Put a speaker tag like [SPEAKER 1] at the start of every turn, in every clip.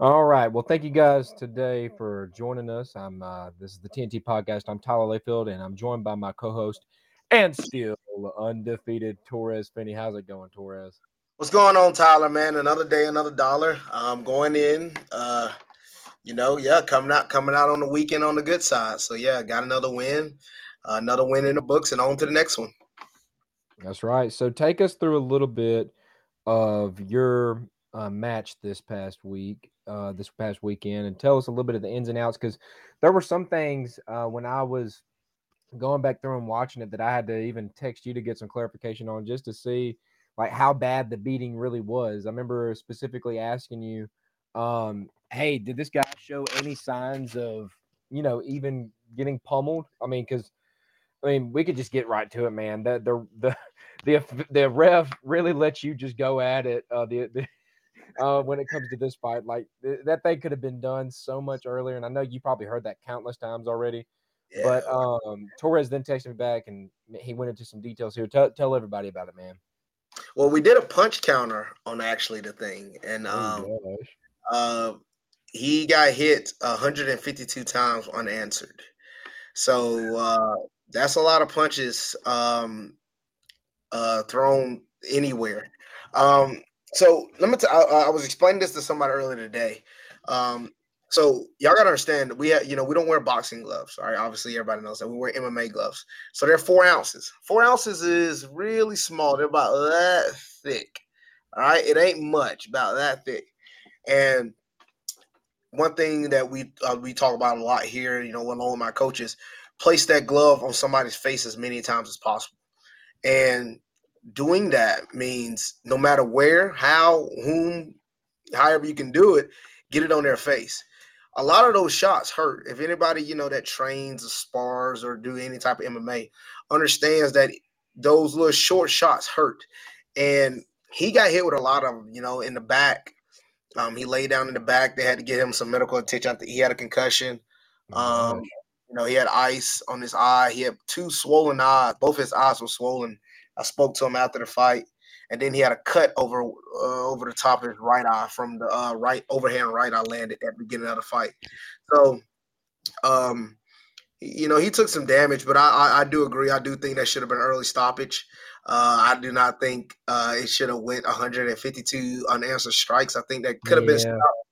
[SPEAKER 1] All right. Well, thank you guys today for joining us. I'm uh, this is the T&T podcast. I'm Tyler Layfield, and I'm joined by my co-host and still undefeated Torrez Finney. How's it going, Torrez?
[SPEAKER 2] What's going on, Tyler? Man, another day, another dollar. I'm um, going in. Uh, you know, yeah, coming out, coming out on the weekend on the good side. So yeah, got another win, uh, another win in the books, and on to the next one.
[SPEAKER 1] That's right. So take us through a little bit of your uh, match this past week, uh, this past weekend, and tell us a little bit of the ins and outs because there were some things uh, when I was going back through and watching it that I had to even text you to get some clarification on just to see like how bad the beating really was. I remember specifically asking you, um, "Hey, did this guy show any signs of you know even getting pummeled?" I mean, because I mean, we could just get right to it, man. The the the the, the ref really lets you just go at it. Uh, the, the uh, when it comes to this fight, like th- that thing could have been done so much earlier, and I know you probably heard that countless times already. Yeah. But um, Torrez then texted me back, and he went into some details here. Tell tell everybody about it, man.
[SPEAKER 2] Well, we did a punch counter on actually the thing, and um, oh, uh, he got hit 152 times unanswered. So uh, that's a lot of punches um, uh, thrown anywhere. Um, so let me. T- I, I was explaining this to somebody earlier today. Um, so y'all gotta understand we have, you know, we don't wear boxing gloves. All right, obviously everybody knows that we wear MMA gloves. So they're four ounces. Four ounces is really small. They're about that thick. All right, it ain't much, about that thick. And one thing that we uh, we talk about a lot here, you know, along with my coaches, place that glove on somebody's face as many times as possible. And doing that means no matter where, how, whom, however you can do it, get it on their face. A lot of those shots hurt. If anybody, you know, that trains or spars or do any type of MMA understands that those little short shots hurt. And he got hit with a lot of you know, in the back. Um, he lay down in the back. They had to get him some medical attention. He had a concussion. Um, you know, he had ice on his eye. He had two swollen eyes. Both his eyes were swollen. I spoke to him after the fight, and then he had a cut over uh, over the top of his right eye from the uh, right overhand right eye landed at the beginning of the fight. So, um, you know, he took some damage, but I, I, I do agree. I do think that should have been early stoppage. Uh, I do not think uh, it should have went 152 unanswered strikes. I think that could have yeah. been stopped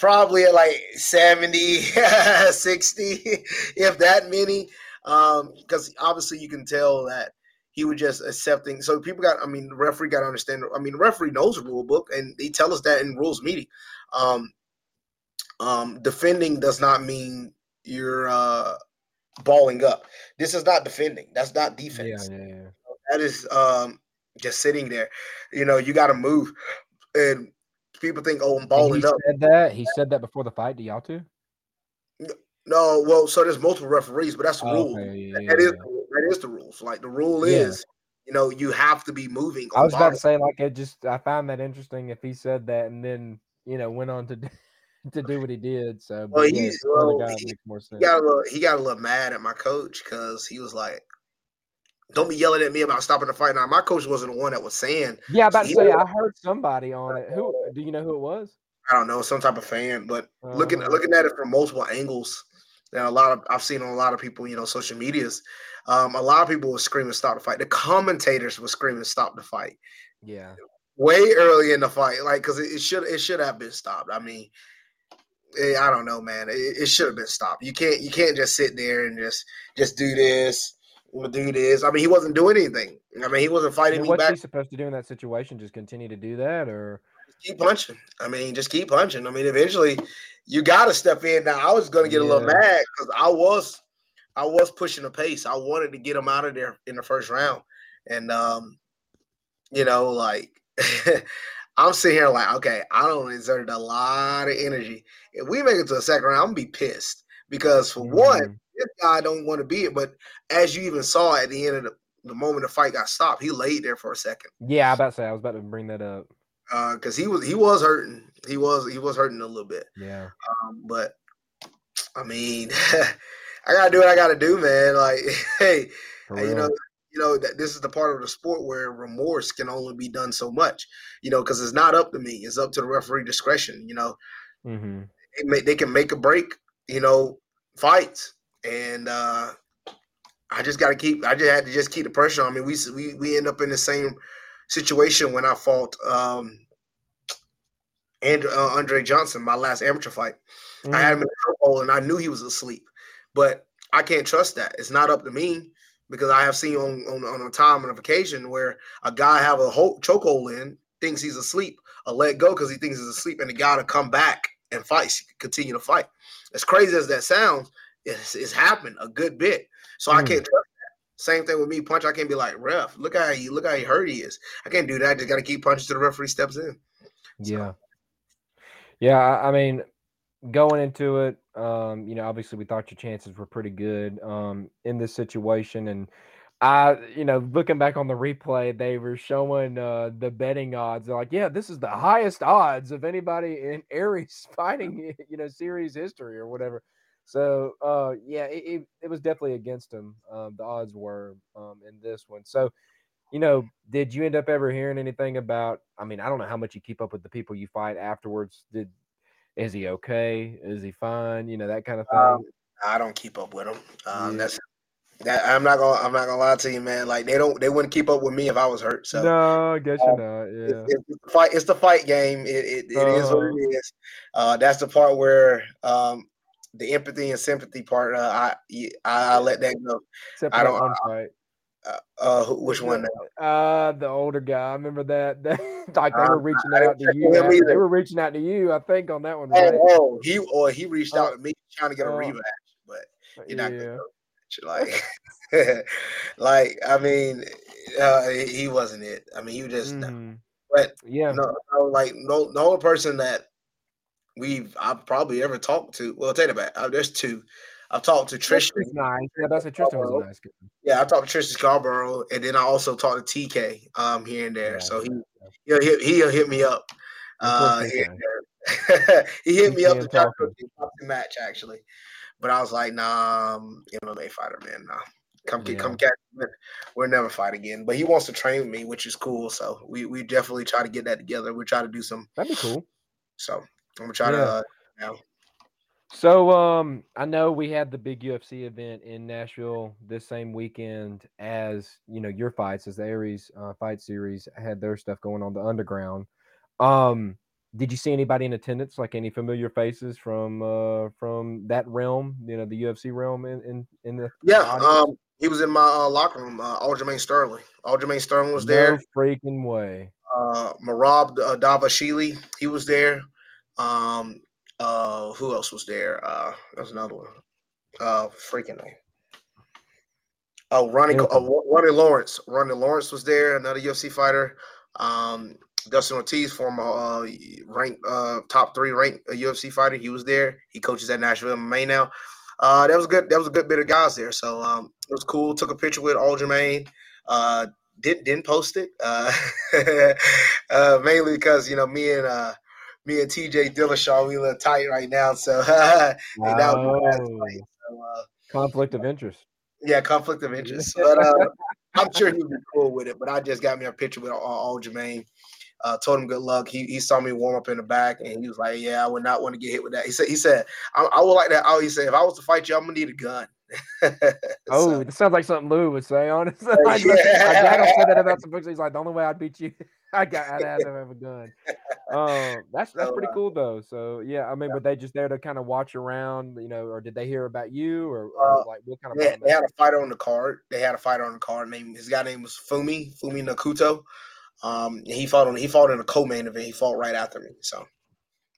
[SPEAKER 2] probably at like 70, 60, if that many. Because um, obviously you can tell that he was just accepting. So people got, I mean, the referee got to understand. I mean, the referee knows the rule book, and they tell us that in rules meeting. Um, um, defending does not mean you're uh, balling up. This is not defending. That's not defense. Yeah, yeah, yeah. That is um, just sitting there. You know, you got to move. And people think, oh, I'm balling
[SPEAKER 1] he
[SPEAKER 2] up.
[SPEAKER 1] Said that he said that before the fight. Do y'all too?
[SPEAKER 2] No, well, so there's multiple referees, but that's the rule. Okay, yeah, that, is, that is the rules. Like the rule is, you know, you have to be moving.
[SPEAKER 1] I was about to say, like, it just I found that interesting if he said that and then you know went on to to do what he did. So,
[SPEAKER 2] well, yeah, well, he, he, got a little, he got a little mad at my coach because he was like, don't be yelling at me about stopping the fight. Now, my coach wasn't the one that was saying.
[SPEAKER 1] Yeah, about to say, I heard somebody on it. Who do you know who it was?
[SPEAKER 2] I don't know, some type of fan. But uh, looking looking at it from multiple angles, and a lot of I've seen on a lot of people, you know, social medias. Um, a lot of people were screaming stop the fight. The commentators were screaming stop the fight.
[SPEAKER 1] Yeah,
[SPEAKER 2] way early in the fight, like because it, it should it should have been stopped. I mean, eh, I don't know, man. It, it should have been stopped. You can't you can't just sit there and just just do this dude is. I mean, he wasn't doing anything. I mean, he wasn't fighting
[SPEAKER 1] what's
[SPEAKER 2] back.
[SPEAKER 1] he supposed to do in that situation? Just continue to do that, or
[SPEAKER 2] keep punching? I mean, just keep punching. I mean, eventually, you got to step in. Now, I was going to get yeah. a little mad because I was, I was pushing the pace. I wanted to get him out of there in the first round, and um, you know, like. I'm sitting here like, okay, I don't exert a lot of energy. If we make it to a second round, I'm gonna be pissed because for mm-hmm. one, this guy don't want to be it. But as you even saw at the end of the, the moment the fight got stopped, he laid there for a second.
[SPEAKER 1] Yeah, I about to say I was about to bring that up.
[SPEAKER 2] Uh, because he was he was hurting. He was he was hurting a little bit.
[SPEAKER 1] Yeah.
[SPEAKER 2] Um, but I mean, I gotta do what I gotta do, man. Like, hey, you know, you know that this is the part of the sport where remorse can only be done so much. You know, because it's not up to me; it's up to the referee discretion. You know,
[SPEAKER 1] Mm-hmm.
[SPEAKER 2] They, may, they can make a break, you know, fights, and uh, I just got to keep. I just had to just keep the pressure on me. We we we end up in the same situation when I fought um, and uh, Andre Johnson, my last amateur fight. Mm-hmm. I had him in the hole, and I knew he was asleep, but I can't trust that. It's not up to me because I have seen on on, on a time and occasion where a guy have a whole chokehold in, thinks he's asleep, a let go because he thinks he's asleep, and the guy to come back and fight, continue to fight. As crazy as that sounds, it's, it's happened a good bit. So mm. I can't. Same thing with me, punch. I can't be like ref. Look how he look how he hurt he is. I can't do that. I just got to keep punching till the referee steps in.
[SPEAKER 1] So. Yeah, yeah. I mean, going into it, um, you know, obviously we thought your chances were pretty good um, in this situation, and I, you know, looking back on the replay, they were showing uh, the betting odds. They're like, yeah, this is the highest odds of anybody in Aries fighting, you know, series history or whatever. So, uh, yeah, it, it, was definitely against him. Um, the odds were um, in this one. So, you know, did you end up ever hearing anything about? I mean, I don't know how much you keep up with the people you fight afterwards. Did is he okay? Is he fine? You know, that kind of thing. Um,
[SPEAKER 2] I don't keep up with him. Um, yeah. That's that I'm not gonna I'm not gonna lie to you, man. Like they don't they wouldn't keep up with me if I was hurt. So
[SPEAKER 1] no, I guess you're not. Yeah,
[SPEAKER 2] it's, it's, the fight. It's the fight game. It it, it uh, is what it uh-huh. Uh, that's the part where um, the empathy and sympathy part. Uh, I, I I let that go. Except I don't. I, uh, uh, which one?
[SPEAKER 1] Now? Uh, the older guy. I remember that. like they were reaching out to you. They were reaching out to you. I think on that one.
[SPEAKER 2] Oh, right? Oh, oh, he or he reached out to me trying to get a rematch, but you're not yeah. gonna go like, like I mean, uh, he wasn't it. I mean, he just. Mm-hmm. But yeah, no, no, like no, no person that we've I've probably ever talked to. Well, take it back. Uh, there's two. I've talked to Tristan.
[SPEAKER 1] Nice. Yeah, that's a Tristan was nice.
[SPEAKER 2] Yeah, I talked to Tristan Scarborough, and then I also talked to TK um here and there. Yeah, so he he'll hit he'll hit me up. Uh, he hit me up to talk to the match actually. But I was like, nah, I'm MMA fighter, man. Nah. Come yeah. come catch me. We'll never fight again. But he wants to train with me, which is cool. So we we definitely try to get that together. We try to do some
[SPEAKER 1] that'd be cool.
[SPEAKER 2] So I'm gonna try yeah. to uh,
[SPEAKER 1] So um I know we had the big UFC event in Nashville this same weekend as you know your fights as the Aries uh, fight series had their stuff going on the underground. Um did you see anybody in attendance, like any familiar faces from uh from that realm, you know, the UFC realm in in, in the
[SPEAKER 2] yeah, um, he was in my uh, locker room. Uh, Aljamain Sterling, Aljamain Sterling was no there.
[SPEAKER 1] Freaking way.
[SPEAKER 2] Uh, Merab uh, Dvalishvili, he was there. Um, uh, who else was there? Uh, there's another one. Uh, freaking name. Oh, Ronnie, uh, Ronnie Lawrence. Ronnie Lawrence was there, another UFC fighter. Um, Dustin Ortiz, former uh, ranked uh, top three ranked UFC uh, fighter, he was there. He coaches at Nashville MMA now. Uh, that was good. That was a good bit of guys there. So um, it was cool. Took a picture with Aljamain. Uh, didn't didn't post it uh, uh, mainly because you know me and uh, me and TJ Dillashaw we look tight right now. So, oh.
[SPEAKER 1] so uh, conflict of interest.
[SPEAKER 2] Yeah, conflict of interest. but uh, I'm sure he'd be cool with it. But I just got me a picture with Aljamain. Uh, told him good luck. He, he saw me warm up in the back, and he was like, "Yeah, I would not want to get hit with that." He said, "He said I, I would like that." Oh, he said, "If I was to fight you, I'm gonna need a gun."
[SPEAKER 1] oh, so, it sounds like something Lou would say. Honestly, yeah. I said that about some books. He's like, "The only way I'd beat you, I got I'd have to have a gun." Um, that's that's pretty uh, cool though. So yeah, I mean, yeah. were they just there to kind of watch around, you know, or did they hear about you, or, or uh, like what kind of?
[SPEAKER 2] They, they had a fighter on the card. They had a fighter on the card. Name his guy name was Fumi Fumi Nakuto. Um, he fought on he fought in a co-main event. He fought right after me. So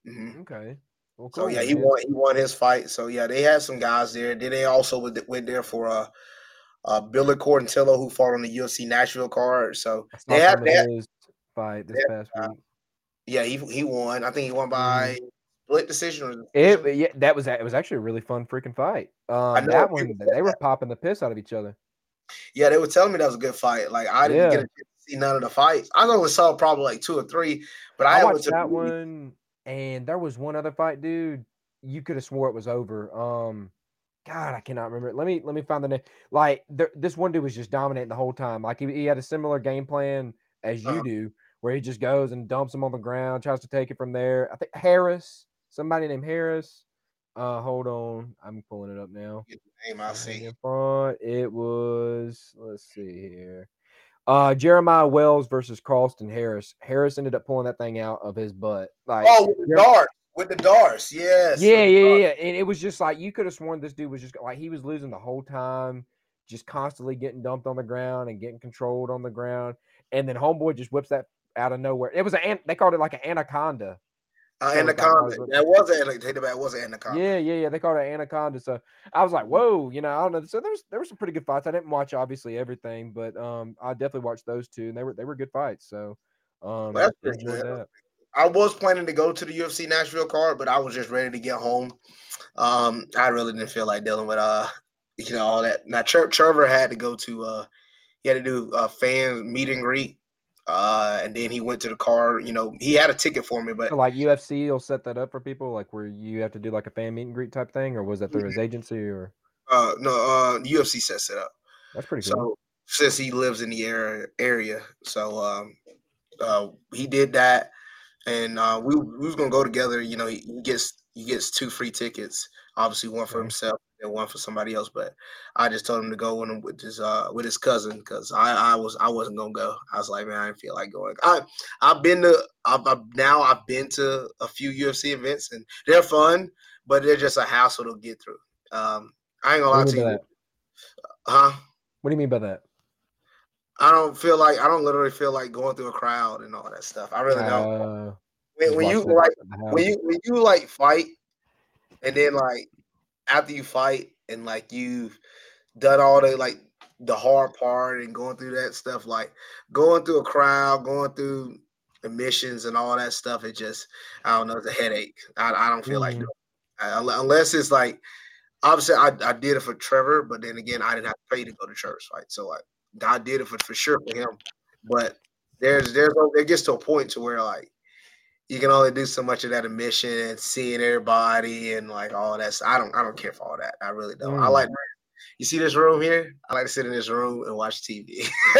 [SPEAKER 1] mm-hmm. okay.
[SPEAKER 2] Well, cool, so yeah, man. he won. He won his fight. So yeah, they had some guys there. Then they also went, there for uh, uh, Billy Quarantillo, who fought on the UFC Nashville card. So they had, had
[SPEAKER 1] his fight this past uh, week.
[SPEAKER 2] Yeah, he he won. I think he won by mm-hmm. split decision.
[SPEAKER 1] It yeah, that was it was actually a really fun freaking fight. Um, that one they were popping the piss out of each other.
[SPEAKER 2] Yeah, they were telling me that was a good fight. Like I didn't yeah. get a see none of the fights. I know only saw probably like two or three, but I,
[SPEAKER 1] I watched that one, and there was one other fight, dude. You could have swore it was over. Um, God, I cannot remember. Let me let me find the name. Like there, this one dude was just dominating the whole time. Like he, he had a similar game plan as you uh-huh. do, where he just goes and dumps him on the ground, tries to take it from there. I think Harris somebody named Harris. Uh, hold on, I'm pulling it up now.
[SPEAKER 2] name I see.
[SPEAKER 1] It was. Let's see here. Uh, Jeremiah Wells versus Carlston Harris. Harris ended up pulling that thing out of his butt. Like,
[SPEAKER 2] oh, with the dart, with the darts, yes.
[SPEAKER 1] Yeah, yeah, yeah. And it was just like you could have sworn this dude was just like he was losing the whole time, just constantly getting dumped on the ground and getting controlled on the ground. And then homeboy just whips that out of nowhere. It was an they called it like an anaconda.
[SPEAKER 2] Uh, anaconda. That was an anaconda. was an anaconda.
[SPEAKER 1] Yeah, yeah, yeah. They called it anaconda. So I was like, whoa, you know, I don't know. So there was there were some pretty good fights. I didn't watch obviously everything, but um, I definitely watched those two, and they were they were good fights. So um, well,
[SPEAKER 2] that. I was planning to go to the UFC Nashville card, but I was just ready to get home. Um, I really didn't feel like dealing with uh, you know, all that. Now Trevor had to go to uh, he had to do a fan meet and greet uh, and then he went to the car. You know, he had a ticket for me, but
[SPEAKER 1] so like UFC will set that up for people, like where you have to do like a fan meet and greet type thing, or was that through his mm-hmm. agency or?
[SPEAKER 2] Uh, no, uh, UFC sets it up.
[SPEAKER 1] That's pretty cool.
[SPEAKER 2] So since he lives in the area, area, so um, uh, he did that, and uh, we we was gonna go together. You know, he, he gets he gets two free tickets, obviously one for himself and one for somebody else. But I just told him to go with him with his uh with his cousin because I I was I wasn't gonna go. I was like, man, I didn't feel like going. I I've been to I've, I've now I've been to a few UFC events and they're fun, but they're just a hassle to get through. Um, I ain't gonna lie to you. Huh?
[SPEAKER 1] What do you mean by that?
[SPEAKER 2] I don't feel like I don't literally feel like going through a crowd and all that stuff. I really don't. Uh, when, when you like when you when you like fight and then like after you fight and like you've done all the like the hard part and going through that stuff, like going through a crowd, going through emissions and all that stuff, it just I don't know, it's a headache. I, I don't feel mm. like I, unless it's like obviously I, I did it for Trevor, but then again I didn't have to pay to go to church, right? So like I did it for, for sure for him. But there's there's it gets to a point to where like you can only do so much of that emission and seeing everybody and like all that. I don't I don't care for all that. I really don't. Mm. I like you see this room here? I like to sit in this room and watch TV.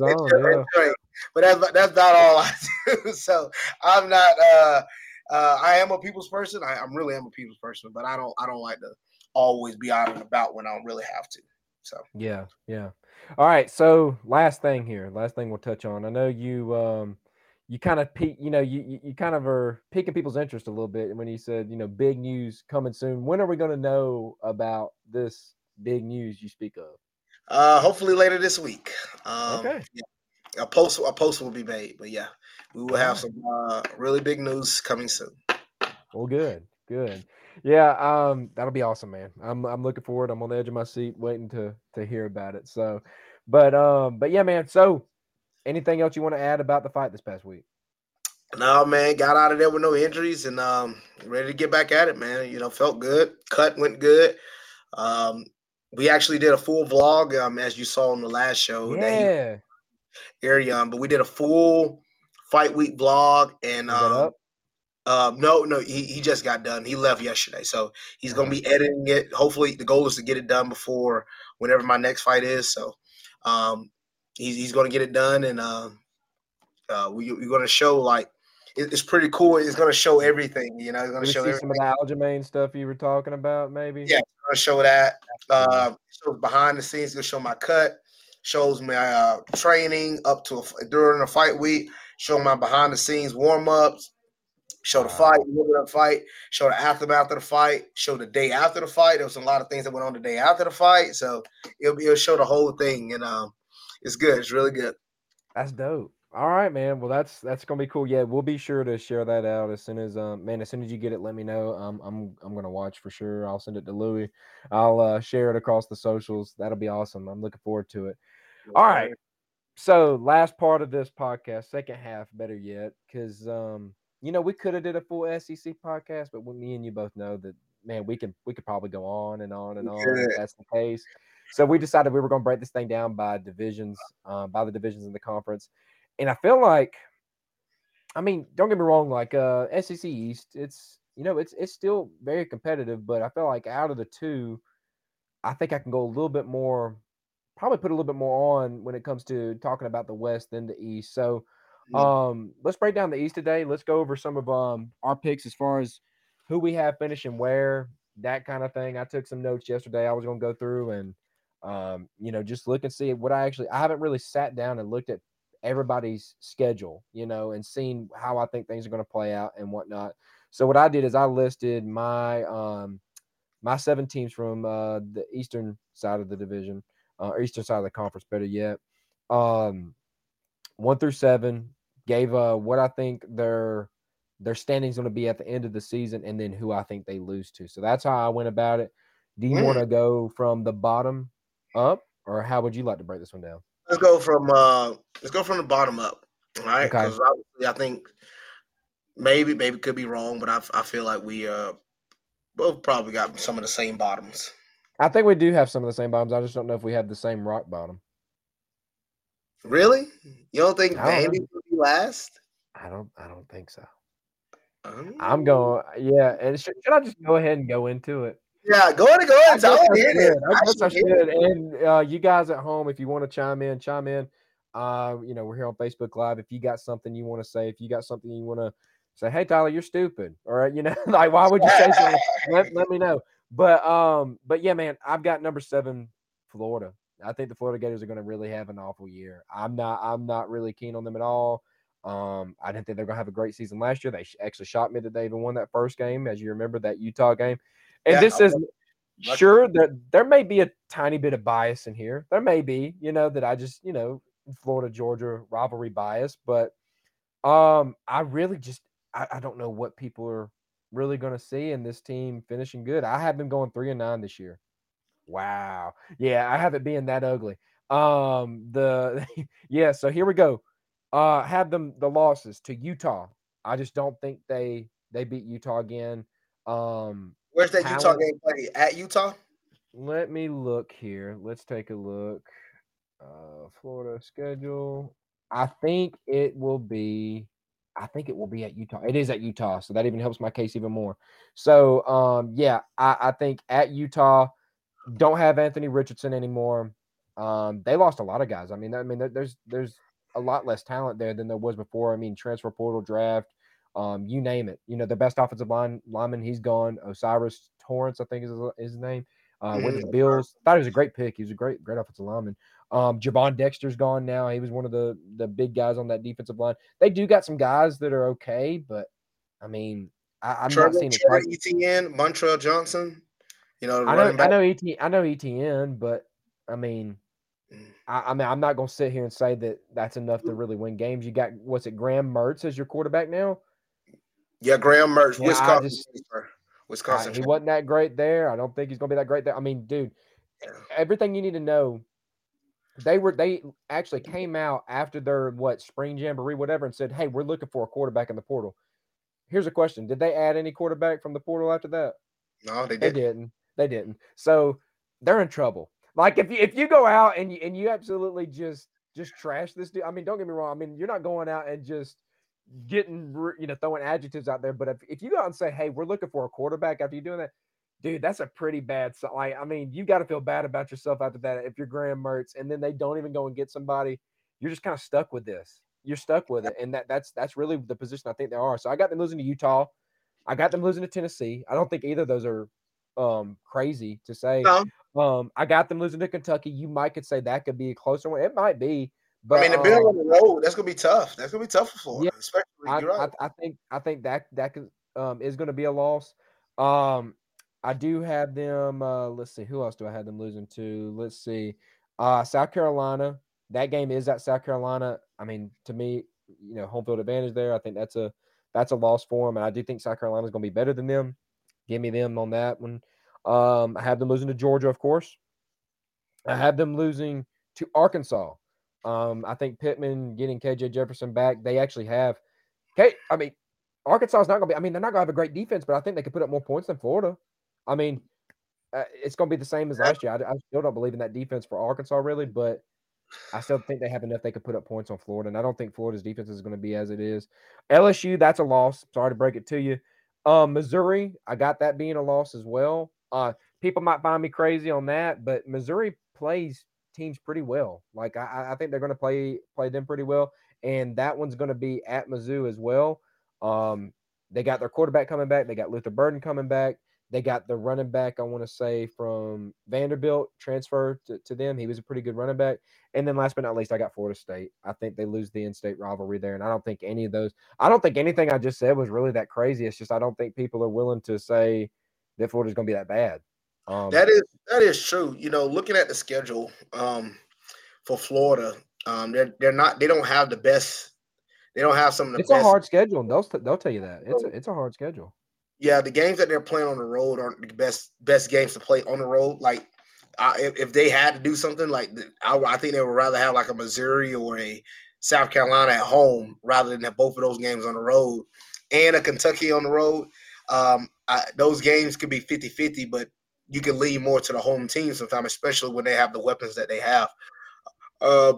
[SPEAKER 2] on, yeah. But that's that's not all I do. so I'm not uh uh I am a people's person. I, I'm really am a people's person, but I don't I don't like to always be out and about when I don't really have to. So
[SPEAKER 1] yeah, yeah. All right. So last thing here, last thing we'll touch on. I know you um you kind of peak, you know, you, you kind of are piquing people's interest a little bit when you said, you know, big news coming soon. When are we going to know about this big news you speak of?
[SPEAKER 2] Uh, hopefully later this week. Um, okay. Yeah, a post a post will be made, but yeah, we will have some uh, really big news coming soon.
[SPEAKER 1] Well, good, good. Yeah, um, that'll be awesome, man. I'm I'm looking forward. I'm on the edge of my seat, waiting to to hear about it. So, but um, but yeah, man. So anything else you want to add about the fight this past week?
[SPEAKER 2] No, man, got out of there with no injuries and um, ready to get back at it, man. You know, felt good. Cut went good. Um, we actually did a full vlog, um, as you saw on the last show.
[SPEAKER 1] Yeah.
[SPEAKER 2] Arion, but we did a full fight week vlog and um, uh, no, no, he, he just got done. He left yesterday, so he's gonna be editing it. Hopefully, the goal is to get it done before whenever my next fight is. So, um, he's, he's going to get it done, and uh, uh, we, we're going to show like it, it's pretty cool. It's going to show everything. You know, it's going to show
[SPEAKER 1] some of the Aljamain stuff you were talking about, maybe.
[SPEAKER 2] Yeah, going to show that. Uh, shows behind the scenes. Going to show my cut. Shows my uh, training up to a, during a fight week. Show my behind the scenes warm ups. Show the fight, the fight, show the aftermath of the fight, show the day after the fight. There was a lot of things that went on the day after the fight, so it'll, it'll show the whole thing. And um, it's good. It's really good.
[SPEAKER 1] That's dope. All right, man. Well, that's that's gonna be cool. Yeah, we'll be sure to share that out as soon as um man, as soon as you get it, let me know. Um, I'm I'm gonna watch for sure. I'll send it to Louis. I'll uh, share it across the socials. That'll be awesome. I'm looking forward to it. All right. So last part of this podcast, second half, better yet, because um, you know, we could have did a full SEC podcast, but me and you both know that man, we can we could probably go on and on and on. If that's the case. So we decided we were going to break this thing down by divisions, um, by the divisions in the conference. And I feel like, I mean, don't get me wrong, like uh, SEC East, it's you know, it's it's still very competitive, but I feel like out of the two, I think I can go a little bit more, probably put a little bit more on when it comes to talking about the West than the East. So um, let's break down the East today. Let's go over some of um our picks as far as who we have finishing where, that kind of thing. I took some notes yesterday. I was going to go through and, um, you know, just look and see what I actually. I haven't really sat down and looked at everybody's schedule, you know, and seen how I think things are going to play out and whatnot. So what I did is I listed my um my seven teams from uh the eastern side of the division, uh, or eastern side of the conference, better yet. Um one through seven, gave uh what I think their their standings going to be at the end of the season, and then who I think they lose to. So that's how I went about it. Do you want to go from the bottom up, or how would you like to break this one down?
[SPEAKER 2] Let's go from uh let's go from the bottom up. All right, because okay. obviously I think maybe maybe could be wrong, but I I feel like we uh both probably got some of the same bottoms.
[SPEAKER 1] I think we do have some of the same bottoms. I just don't know if we have the same rock bottom.
[SPEAKER 2] Really? You don't think Vandy will be last?
[SPEAKER 1] I don't. I don't think so. Um, I'm going. Yeah, and should, should, I just go ahead and go into it?
[SPEAKER 2] Yeah, go ahead. Go ahead. Tell
[SPEAKER 1] I should. I guess I should. And uh, you guys at home, if you want to chime in, chime in. Uh, you know, we're here on Facebook Live. If you got something you want to say, if you got something you want to say, hey Tyler, you're stupid. All right, you know, like why would you say something? let, let me know. But um, but yeah, man, I've got number seven, Florida. I think the Florida Gators are going to really have an awful year. I'm not. I'm not really keen on them at all. Um, I didn't think they're going to have a great season last year. They actually shot me that they even won that first game, as you remember that Utah game. And yeah, this is sure that there may be a tiny bit of bias in here. There may be, you know, that I just, you know, Florida Georgia rivalry bias, but um, I really just I, I don't know what people are really going to see in this team finishing good. I have them going three and nine this year. Wow. Yeah, I have it being that ugly. Um, the yeah, so here we go. Uh, have them the losses to Utah. I just don't think they they beat Utah again. Um,
[SPEAKER 2] where's that Utah game play at Utah?
[SPEAKER 1] Let me look here. Let's take a look. Uh, Florida schedule. I think it will be. I think it will be at Utah. It is at Utah, so that even helps my case even more. So, um, yeah, I, I think at Utah, don't have Anthony Richardson anymore. Um, they lost a lot of guys. I mean, I mean, there's there's a lot less talent there than there was before. I mean, transfer portal draft, um, you name it. You know, the best offensive line lineman, he's gone. O'Cyrus Torrence, I think is his, name. Uh, with the Bills, thought he was a great pick. He was a great, great offensive lineman. Um, Gervon Dexter's gone now. He was one of the the big guys on that defensive line. They do got some guys that are okay, but I mean, I, am not seeing
[SPEAKER 2] it. Quite... Etienne, Montrell Johnson. You know,
[SPEAKER 1] I know, I know, ET, I know Etienne, but I mean, mm. I, I, mean, I'm not going to sit here and say that that's enough to really win games. You got what's it, Graham Mertz as your quarterback now?
[SPEAKER 2] Yeah, Graham Mertz, yeah, Wisconsin. Just, Wisconsin.
[SPEAKER 1] He wasn't that great there. I don't think he's going to be that great there. I mean, dude, everything you need to know. They were they actually came out after their what spring jamboree whatever and said, "Hey, we're looking for a quarterback in the portal." Here's a question: Did they add any quarterback from the portal after that?
[SPEAKER 2] No, they, didn't.
[SPEAKER 1] they didn't. They didn't. So they're in trouble. Like if you if you go out and you and you absolutely just just trash this dude. I mean, don't get me wrong. I mean, you're not going out and just getting you know throwing adjectives out there. But if, if you go out and say, "Hey, we're looking for a quarterback," after you doing that, dude, that's a pretty bad. Like, I mean, you got to feel bad about yourself after that. If you're Graham Mertz, and then they don't even go and get somebody, you're just kind of stuck with this. You're stuck with it, and that that's that's really the position I think they are. So I got them losing to Utah. I got them losing to Tennessee. I don't think either of those are um crazy to say. No. Um, I got them losing to Kentucky. You might could say that could be a closer one. It might be. But,
[SPEAKER 2] I mean, the um, on the road, that's gonna be tough. That's gonna be tough for Florida, yeah, especially. I,
[SPEAKER 1] right. I, I, think I think that that could, um, is gonna be a loss. Um, I do have them. Uh, let's see, who else do I have them losing to? Let's see, uh, South Carolina. That game is at South Carolina. I mean, to me, you know, home field advantage there. I think that's a that's a loss for them, and I do think South Carolina is going to be better than them. Give me them on that one. Um, I have them losing to Georgia, of course. I have them losing to Arkansas. Um, I think Pittman getting KJ Jefferson back, they actually have. Okay, I mean, Arkansas is not going to be. I mean, they're not going to have a great defense, but I think they could put up more points than Florida. I mean, uh, it's going to be the same as last year. I, I, still don't believe in that defense for Arkansas, really, but I still think they have enough they could put up points on Florida, and I don't think Florida's defense is going to be as it is. LSU, that's a loss. Sorry to break it to you. Um, Missouri, I got that being a loss as well. Uh, people might find me crazy on that, but Missouri plays teams pretty well. Like I, I think they're going to play play them pretty well, and that one's going to be at Mizzou as well. Um, they got their quarterback coming back. They got Luther Burden coming back. They got the running back, I want to say, from Vanderbilt transferred to, to, them. He was a pretty good running back. And then last but not least, I got Florida State. I think they lose the in state rivalry there. And I don't think any of those, I don't think anything I just said was really that crazy. It's just I don't think people are willing to say that Florida's going to be that bad.
[SPEAKER 2] Um, that is that is true. You know, looking at the schedule um, for Florida, um, they're they're not they don't have the best. They don't have some of the.
[SPEAKER 1] It's
[SPEAKER 2] best.
[SPEAKER 1] a hard schedule. They'll they'll tell you that it's a, it's a hard schedule.
[SPEAKER 2] Yeah, the games that they're playing on the road aren't the best best games to play on the road. Like, uh, if, if, they had to do something, like I, I, think they would rather have like a Missouri or a South Carolina at home rather than have both of those games on the road and a Kentucky on the road. Um, I, those games could be 50-50, but you can lean more to the home team sometimes, especially when they have the weapons that they have. Uh,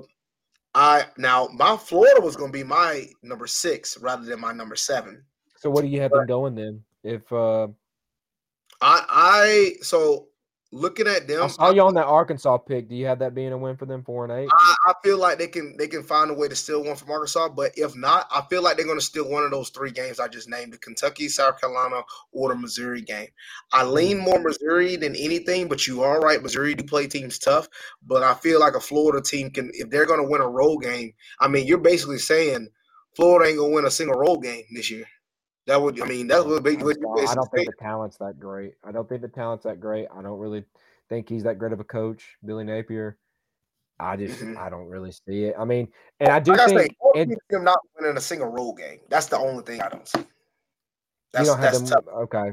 [SPEAKER 2] I now my Florida was going to be my number six rather than my number seven.
[SPEAKER 1] So what do you have but, them going then? If uh,
[SPEAKER 2] I I so looking at them,
[SPEAKER 1] I saw you on that Arkansas pick. Do you have that being a win for them, four and eight?
[SPEAKER 2] I, I, feel like they can they can find a way to steal one from Arkansas, but if not, I feel like they're going to steal one of those three games I just named: the Kentucky, South Carolina, or the Missouri game. I lean more Missouri than anything, but you are right. Missouri do play teams tough, but I feel like a Florida team can if they're going to win a road game. I mean, you're basically saying Florida ain't going to win a single road game this year. That would, I mean, that would be. What
[SPEAKER 1] I don't think the talent's that great. I don't think the talent's that great. I don't really think he's that great of a coach, Billy Napier. I just, mm-hmm. I don't really see it. I mean, and I do like think I say,
[SPEAKER 2] him not winning a single road game. That's the only thing I don't see. That's, don't that's
[SPEAKER 1] them, tough. Okay.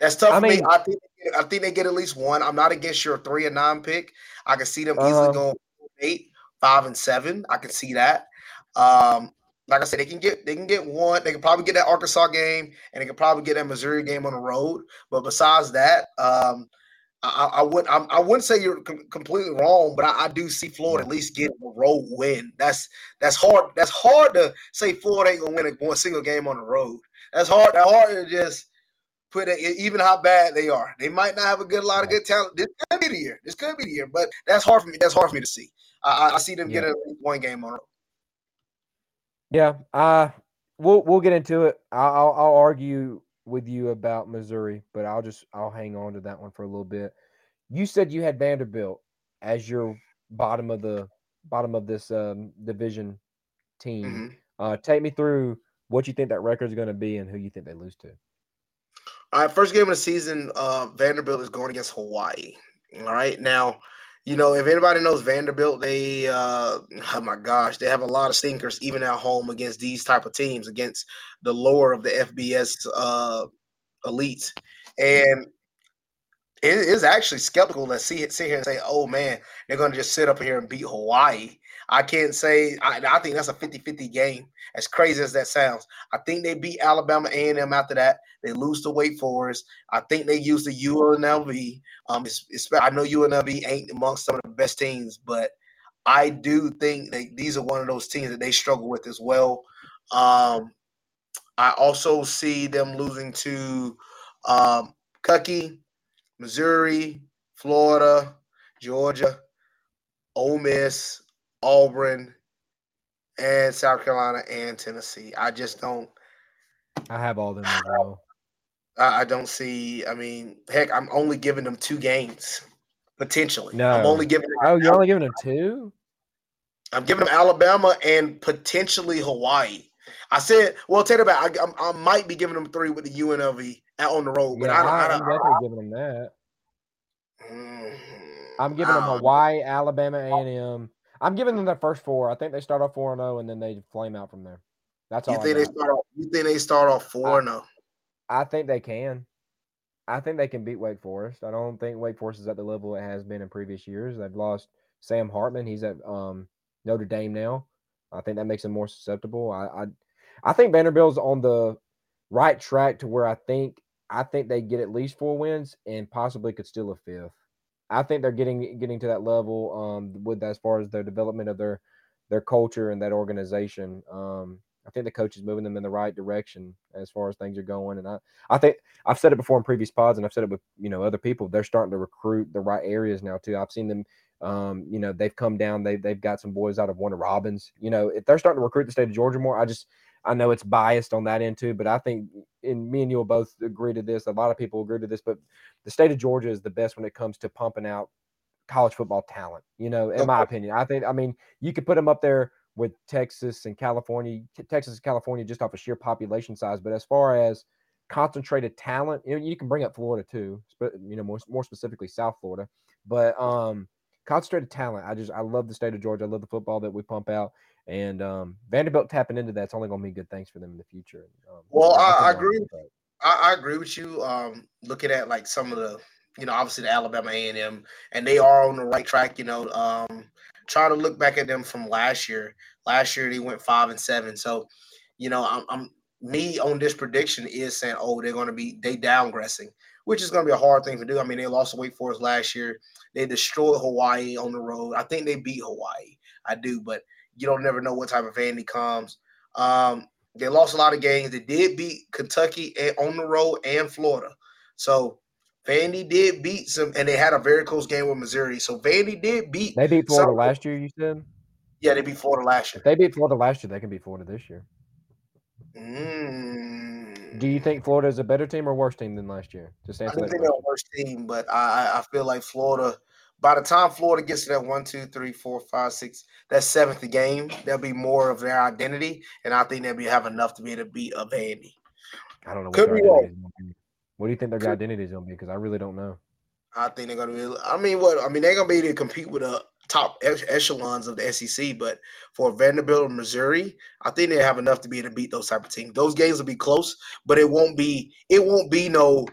[SPEAKER 2] That's tough I mean, me. I think I think they get at least one. I'm not against your three and nine pick. I can see them easily going eight, five, and seven. I can see that. Um, like I said, they can get they can get one. They can probably get that Arkansas game, and they can probably get that Missouri game on the road. But besides that, um, I, I would I, I, wouldn't say you're com- completely wrong, but I, I, do see Florida at least getting a road win. That's that's hard. That's hard to say Florida ain't gonna win a, one single game on the road. That's hard. That's hard to just put it, even how bad they are. They might not have a good a lot of good talent. This could be the year. This could be the year, but that's hard for me. That's hard for me to see. I, I see them yeah. get one game on the road.
[SPEAKER 1] Yeah, uh, we'll we'll get into it. I'll I'll argue with you about Missouri, but I'll just I'll hang on to that one for a little bit. You said you had Vanderbilt as your bottom of the bottom of this um, division team. Mm-hmm. Uh, take me through what you think that record is going to be and who you think they lose to.
[SPEAKER 2] All right, first game of the season, uh, Vanderbilt is going against Hawaii. All right, now you know, if anybody knows Vanderbilt, they uh oh my gosh, they have a lot of stinkers even at home against these type of teams, against the lower of the FBS uh elites. And it is actually skeptical to see it sit here and say, oh man, they're gonna just sit up here and beat Hawaii. I can't say I, I think that's a 50-50 game. As crazy as that sounds. I think they beat Alabama A&M after that. They lose to Wake Forest. I think they use the UNLV. Um, it's, it's, I know UNLV ain't amongst some of the best teams, but I do think that these are one of those teams that they struggle with as well. Um, I also see them losing to um, Kentucky, Missouri, Florida, Georgia, Ole Miss, Auburn, and South Carolina and Tennessee. I just don't.
[SPEAKER 1] I have all them as well.
[SPEAKER 2] I, I don't see. I mean, heck, I'm only giving them two games potentially. No, I'm only giving. Them
[SPEAKER 1] oh, you're only giving them two.
[SPEAKER 2] I'm giving them Alabama and potentially Hawaii. I said, well, take it back. I, I, I, might be giving them three with the UNLV out on the road, but yeah, I,
[SPEAKER 1] am definitely giving them that. Mm, I'm giving them Hawaii, know. Alabama, A and M, I'm giving them their first four. I think they start off four and zero, oh, and then they flame out from there. That's all.
[SPEAKER 2] You think they start? Off, you think they start off four and zero? Oh?
[SPEAKER 1] I think they can. I think they can beat Wake Forest. I don't think Wake Forest is at the level it has been in previous years. They've lost Sam Hartman. He's at um, Notre Dame now. I think that makes them more susceptible. I, I, I think Vanderbilt's on the right track to where I think I think they get at least four wins and possibly could steal a fifth. I think they're getting getting to that level um, with as far as their development of their their culture and that organization. Um, I think the coach is moving them in the right direction as far as things are going. And I, I think I've said it before in previous pods, and I've said it with you know other people. They're starting to recruit the right areas now too. I've seen them. Um, you know, they've come down. They they've got some boys out of Warner Robins. You know, if they're starting to recruit the state of Georgia more, I just I know it's biased on that end too, but I think, and me and you will both agree to this. A lot of people agree to this, but the state of Georgia is the best when it comes to pumping out college football talent. You know, in my opinion, I think. I mean, you could put them up there with Texas and California, Texas and California, just off a sheer population size. But as far as concentrated talent, you, know, you can bring up Florida too, but you know, more more specifically South Florida. But um, concentrated talent, I just I love the state of Georgia. I love the football that we pump out. And um, Vanderbilt tapping into that's only going to be good things for them in the future. Um,
[SPEAKER 2] well, I, I agree. I, I, agree with you. Um, looking at like some of the, you know, obviously the Alabama A and M, and they are on the right track. You know, um, trying to look back at them from last year. Last year they went five and seven. So, you know, I'm, I'm me on this prediction is saying, oh, they're going to be they downgressing, which is going to be a hard thing to do. I mean, they lost to Wake Forest last year. They destroyed Hawaii on the road. I think they beat Hawaii. I do, but you don't never know what type of Vandy comes. Um, they lost a lot of games. They did beat Kentucky and, on the road and Florida. So Vandy did beat some, and they had a very close game with Missouri. So Vandy did beat.
[SPEAKER 1] They beat Florida some, last year. You said.
[SPEAKER 2] Yeah, they beat Florida last year.
[SPEAKER 1] If they beat Florida last year, they can beat Florida this year. Mm. Do you think Florida is a better team or worse team than last year?
[SPEAKER 2] Just answer I think they're a worse team, but I, I feel like Florida. By the time Florida gets to that one, two, three, four, five, six, that seventh game, there'll be more of their identity, and I think they'll be have enough to be able to beat a Vandy.
[SPEAKER 1] I don't know. What Could be wrong. What do you think their identity is going to be? Because I really don't know.
[SPEAKER 2] I think they're going to be. I mean, what? I mean, they're going to be able to compete with a top echelons of the SEC. But for Vanderbilt and Missouri, I think they have enough to be able to beat those type of teams. Those games will be close, but it won't be. It won't be no.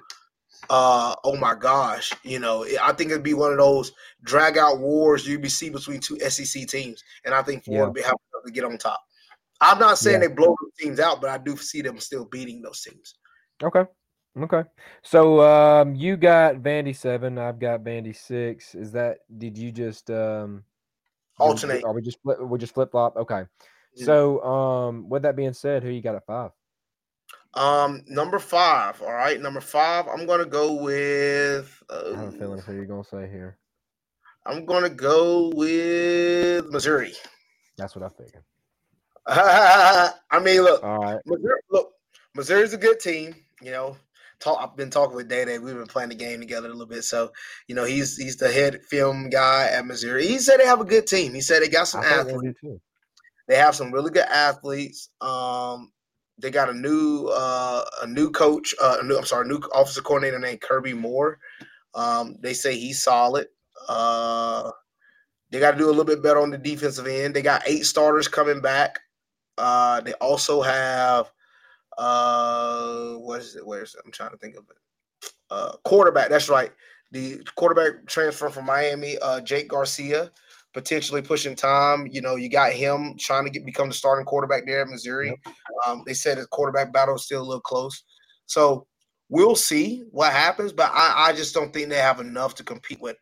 [SPEAKER 2] Uh, oh my gosh, you know, I think it'd be one of those drag out wars you'd be see between two SEC teams, and I think Florida yeah. have to get on top. I'm not saying yeah. they blow those teams out, but I do see them still beating those teams.
[SPEAKER 1] Okay. Okay. So um you got Vandy seven, I've got Vandy six. Is that did you just um
[SPEAKER 2] alternate?
[SPEAKER 1] Are we just we just flip flop? Okay. Yeah. So um with that being said, who you got at five?
[SPEAKER 2] Um number five. All right, number five. I'm gonna go with
[SPEAKER 1] uh, I have a feeling who you're gonna say here.
[SPEAKER 2] I'm gonna go with Missouri.
[SPEAKER 1] That's what I figured.
[SPEAKER 2] I mean, look,
[SPEAKER 1] all right.
[SPEAKER 2] Missouri, look, Missouri's a good team. You know, talk, I've been talking with Day Day. We've been playing the game together a little bit. So, you know, he's he's the head film guy at Missouri. He said they have a good team. He said they got some athletes. They have some really good athletes. Um, they got a new uh, a new coach. Uh, a new, I'm sorry, new officer coordinator named Kirby Moore. Um, they say he's solid. Uh, they got to do a little bit better on the defensive end. They got eight starters coming back. Uh, they also have uh, what is it? Where's it? I'm trying to think of it. Uh, quarterback. That's right. The quarterback transfer from Miami, uh, Jake Garcia, potentially pushing time. You know, you got him trying to get become the starting quarterback there at Missouri. Yep. Um, they said the quarterback battle is still a little close. So we'll see what happens, but I, I just don't think they have enough to compete with.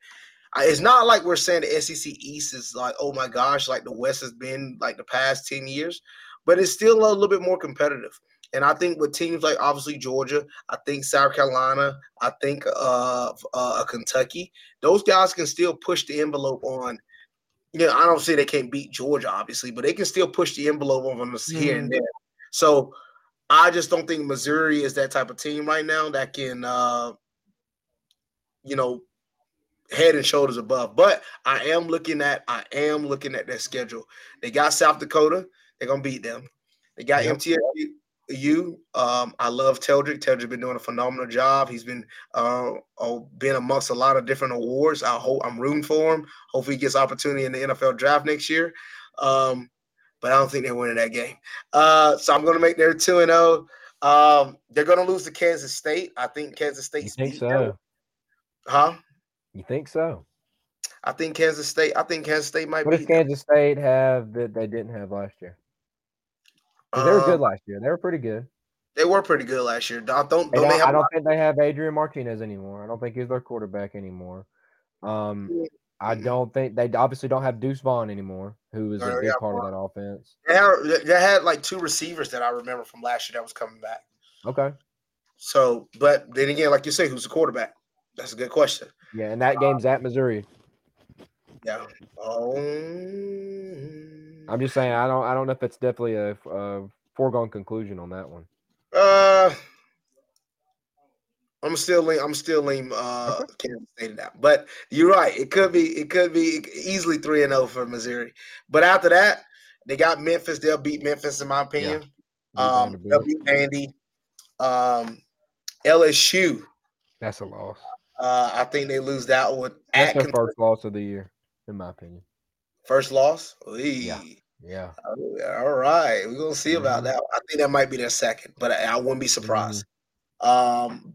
[SPEAKER 2] It's not like we're saying the SEC East is like, oh my gosh, like the West has been like the past 10 years, but it's still a little bit more competitive. And I think with teams like obviously Georgia, I think South Carolina, I think uh, uh, Kentucky, those guys can still push the envelope on. You know, I don't say they can't beat Georgia, obviously, but they can still push the envelope on us mm-hmm. here and mm-hmm. there. So I just don't think Missouri is that type of team right now that can, uh, you know, head and shoulders above. But I am looking at, I am looking at their schedule. They got South Dakota. They're gonna beat them. They got yep. MTSU you. Um, I love Teldrick. Teldrick's been doing a phenomenal job. He's been uh, oh, been amongst a lot of different awards. I hope I'm rooting for him. Hopefully, he gets opportunity in the NFL draft next year. Um, but I don't think they're winning that game. Uh, so I'm going to make their two and zero. Oh. Um, they're going to lose to Kansas State. I think Kansas State.
[SPEAKER 1] You think so? Them.
[SPEAKER 2] Huh?
[SPEAKER 1] You think so?
[SPEAKER 2] I think Kansas State. I think Kansas State might.
[SPEAKER 1] What does Kansas them. State have that they didn't have last year? They were good um, last year. They were pretty good.
[SPEAKER 2] They were pretty good last year. Don't don't,
[SPEAKER 1] don't
[SPEAKER 2] I
[SPEAKER 1] don't think they have Adrian Martinez anymore. I don't think he's their quarterback anymore. Um, I don't think they obviously don't have Deuce Vaughn anymore, who was a big part of that offense.
[SPEAKER 2] They had, they had like two receivers that I remember from last year that was coming back.
[SPEAKER 1] Okay.
[SPEAKER 2] So, but then again, like you say, who's the quarterback? That's a good question.
[SPEAKER 1] Yeah, and that game's at Missouri.
[SPEAKER 2] Yeah. Oh.
[SPEAKER 1] I'm just saying I don't I don't know if it's definitely a, a foregone conclusion on that one?
[SPEAKER 2] Uh, I'm still lean, I'm still lean uh. Kansas State that. But you're right. It could be it could be easily three and zero oh for Missouri. But after that, they got Memphis. They'll beat Memphis in my opinion. Yeah. Um, they'll beat Andy. Um, LSU.
[SPEAKER 1] That's a loss.
[SPEAKER 2] Uh, I think they lose that one.
[SPEAKER 1] That's their first loss of the year, in my opinion.
[SPEAKER 2] First loss.
[SPEAKER 1] Yeah. Yeah.
[SPEAKER 2] all right. We're gonna see about mm-hmm. that. I think that might be their second, but I, I wouldn't be surprised. Mm-hmm. Um,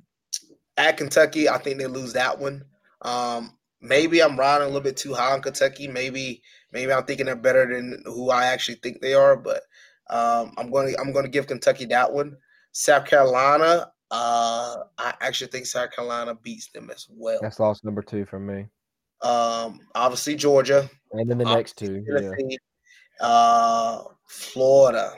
[SPEAKER 2] at Kentucky, I think they lose that one. Um, maybe I'm riding a little bit too high on Kentucky. Maybe maybe I'm thinking they're better than who I actually think they are. But um, I'm going to I'm going to give Kentucky that one. South Carolina, uh, I actually think South Carolina beats them as well.
[SPEAKER 1] That's loss number two for me.
[SPEAKER 2] Um, obviously Georgia,
[SPEAKER 1] and then the next two, yeah.
[SPEAKER 2] uh, Florida.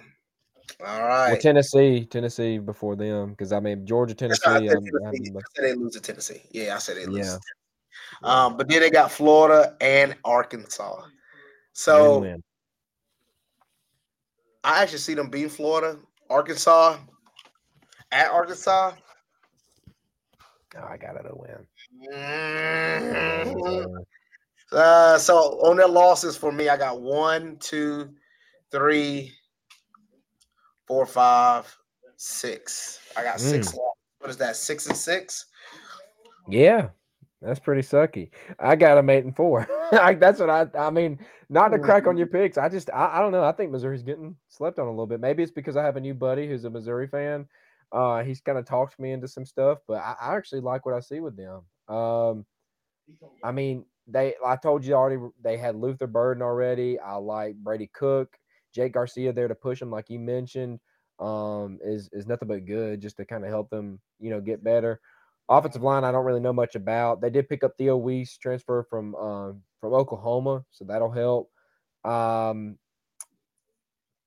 [SPEAKER 2] All right. Well,
[SPEAKER 1] Tennessee, Tennessee before them because I mean Georgia, Tennessee. I,
[SPEAKER 2] Tennessee, I, said they lose to Tennessee. Yeah, I said they lose. Yeah. Um, but then they got Florida and Arkansas. So I actually see them beating Florida, Arkansas, at Arkansas.
[SPEAKER 1] Oh, I got it a win.
[SPEAKER 2] Mm-hmm. Uh, so on their losses for me, I got one, two, three, four, five, six. I got six mm. What is that? Six and six?
[SPEAKER 1] Yeah, that's pretty sucky. I got them eight and four. that's what I. I mean, not to crack on your picks. I just, I, I don't know. I think Missouri's getting slept on a little bit. Maybe it's because I have a new buddy who's a Missouri fan. Uh, he's kind of talked me into some stuff, but I, I, actually like what I see with them. Um, I mean, they. I told you already. They had Luther Burden already. I like Brady Cook. Jake Garcia there to push him, like you mentioned, um, is is nothing but good just to kind of help them, you know, get better. Offensive line, I don't really know much about. They did pick up Theo Wease, transfer from um, from Oklahoma, so that'll help. Um,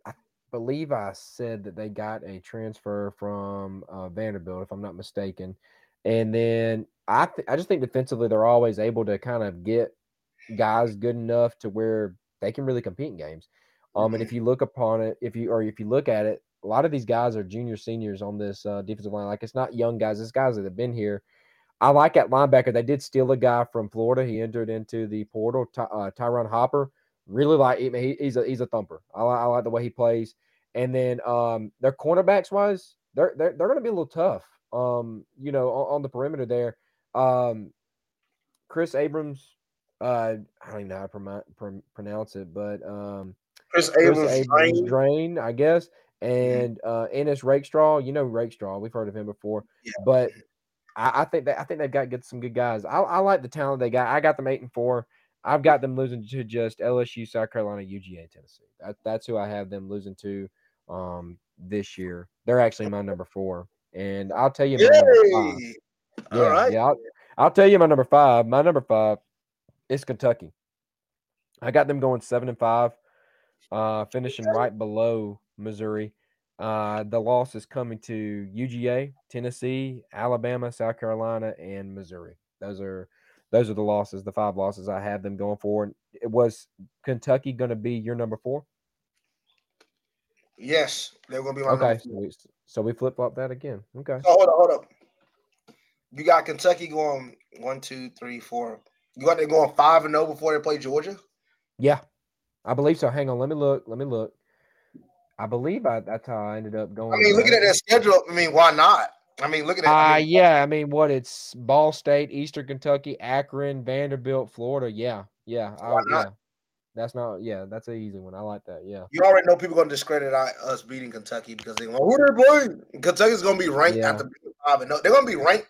[SPEAKER 1] I believe I said that they got a transfer from uh, Vanderbilt, if I'm not mistaken. And then I th- I just think defensively they're always able to kind of get guys good enough to where they can really compete in games. Um, and if mm-hmm. you look upon it, if you or if you look at it, a lot of these guys are junior seniors on this uh, defensive line. Like it's not young guys; it's guys that have been here. I like at linebacker. They did steal a guy from Florida. He entered into the portal. Ty, uh, Ty'Ron Hopper. Really like. He, he's a he's a thumper. I, I like the way he plays. And then um, their cornerbacks wise, they're they're, they're going to be a little tough. Um, you know, on, on the perimeter there. Um, Chris Abrams. Uh, I don't even know how to pr- pronounce it, but um,
[SPEAKER 2] Chris Abrams,
[SPEAKER 1] Abrams-Draine, I guess, and uh, Ennis Rakestraw. You know Rakestraw. We've heard of him before, yeah. but I, I, think that I think they've got get some good guys. I, I, like the talent they got. I got them eight and four. I've got them losing to just LSU, South Carolina, UGA, Tennessee. That, that's who I have them losing to um, this year. They're actually my number four, and I'll tell you my Yay! number five. Yeah, All right. yeah. I'll, I'll tell you my number five. My number five is Kentucky. I got them going seven and five uh, finishing right below Missouri. Uh, the loss is coming to UGA, Tennessee, Alabama, South Carolina, and Missouri. Those are those are the losses, the five losses I have them going forward. It was Kentucky going to be your number four?
[SPEAKER 2] Yes, they're going to be my
[SPEAKER 1] okay. So we, so we flip flop that again. Okay.
[SPEAKER 2] So hold up, hold up. You got Kentucky going one, two, three, four. You got them going five and zero oh before they play Georgia.
[SPEAKER 1] Yeah, I believe so. Hang on, let me look. Let me look. I believe I, that's how I ended up going.
[SPEAKER 2] I mean, looking at that schedule, I mean, why not? I mean, look at that.
[SPEAKER 1] Uh, I mean, yeah. I mean, what it's Ball State, Eastern Kentucky, Akron, Vanderbilt, Florida. Yeah, yeah, I, yeah. That's not. Yeah, that's an easy one. I like that. Yeah.
[SPEAKER 2] You already know people going to discredit us beating Kentucky because they who they playing. Kentucky's going to be ranked yeah. the five and no, they're going to be ranked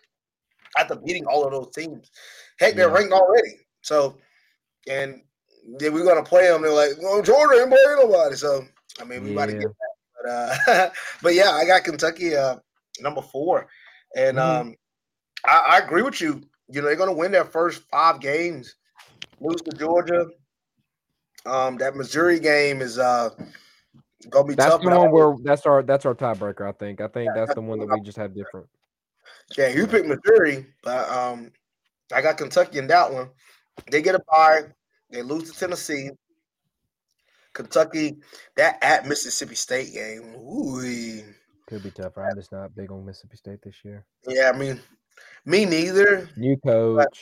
[SPEAKER 2] after beating all of those teams. Heck, they're yeah. ranked already. So, and then we're gonna play them. They're like, "Well, Jordan ain't playing nobody." So I mean, we yeah. about to get that. But uh, but yeah, I got Kentucky uh, number four, and mm-hmm. um, I, I, agree with you. You know, they're gonna win their first five games, lose to Georgia. Um, that Missouri game is uh gonna be
[SPEAKER 1] that's
[SPEAKER 2] tough.
[SPEAKER 1] the one where that's our that's our tiebreaker. I think. I think yeah, that's, that's the one that we just have different.
[SPEAKER 2] Yeah, you picked Missouri, but um, I got Kentucky in that one. They get a bye. They lose to Tennessee. Kentucky, that at Mississippi State game, ooh,
[SPEAKER 1] could be tougher. I'm just not big on Mississippi State this year.
[SPEAKER 2] Yeah, I mean, me neither.
[SPEAKER 1] New coach, but,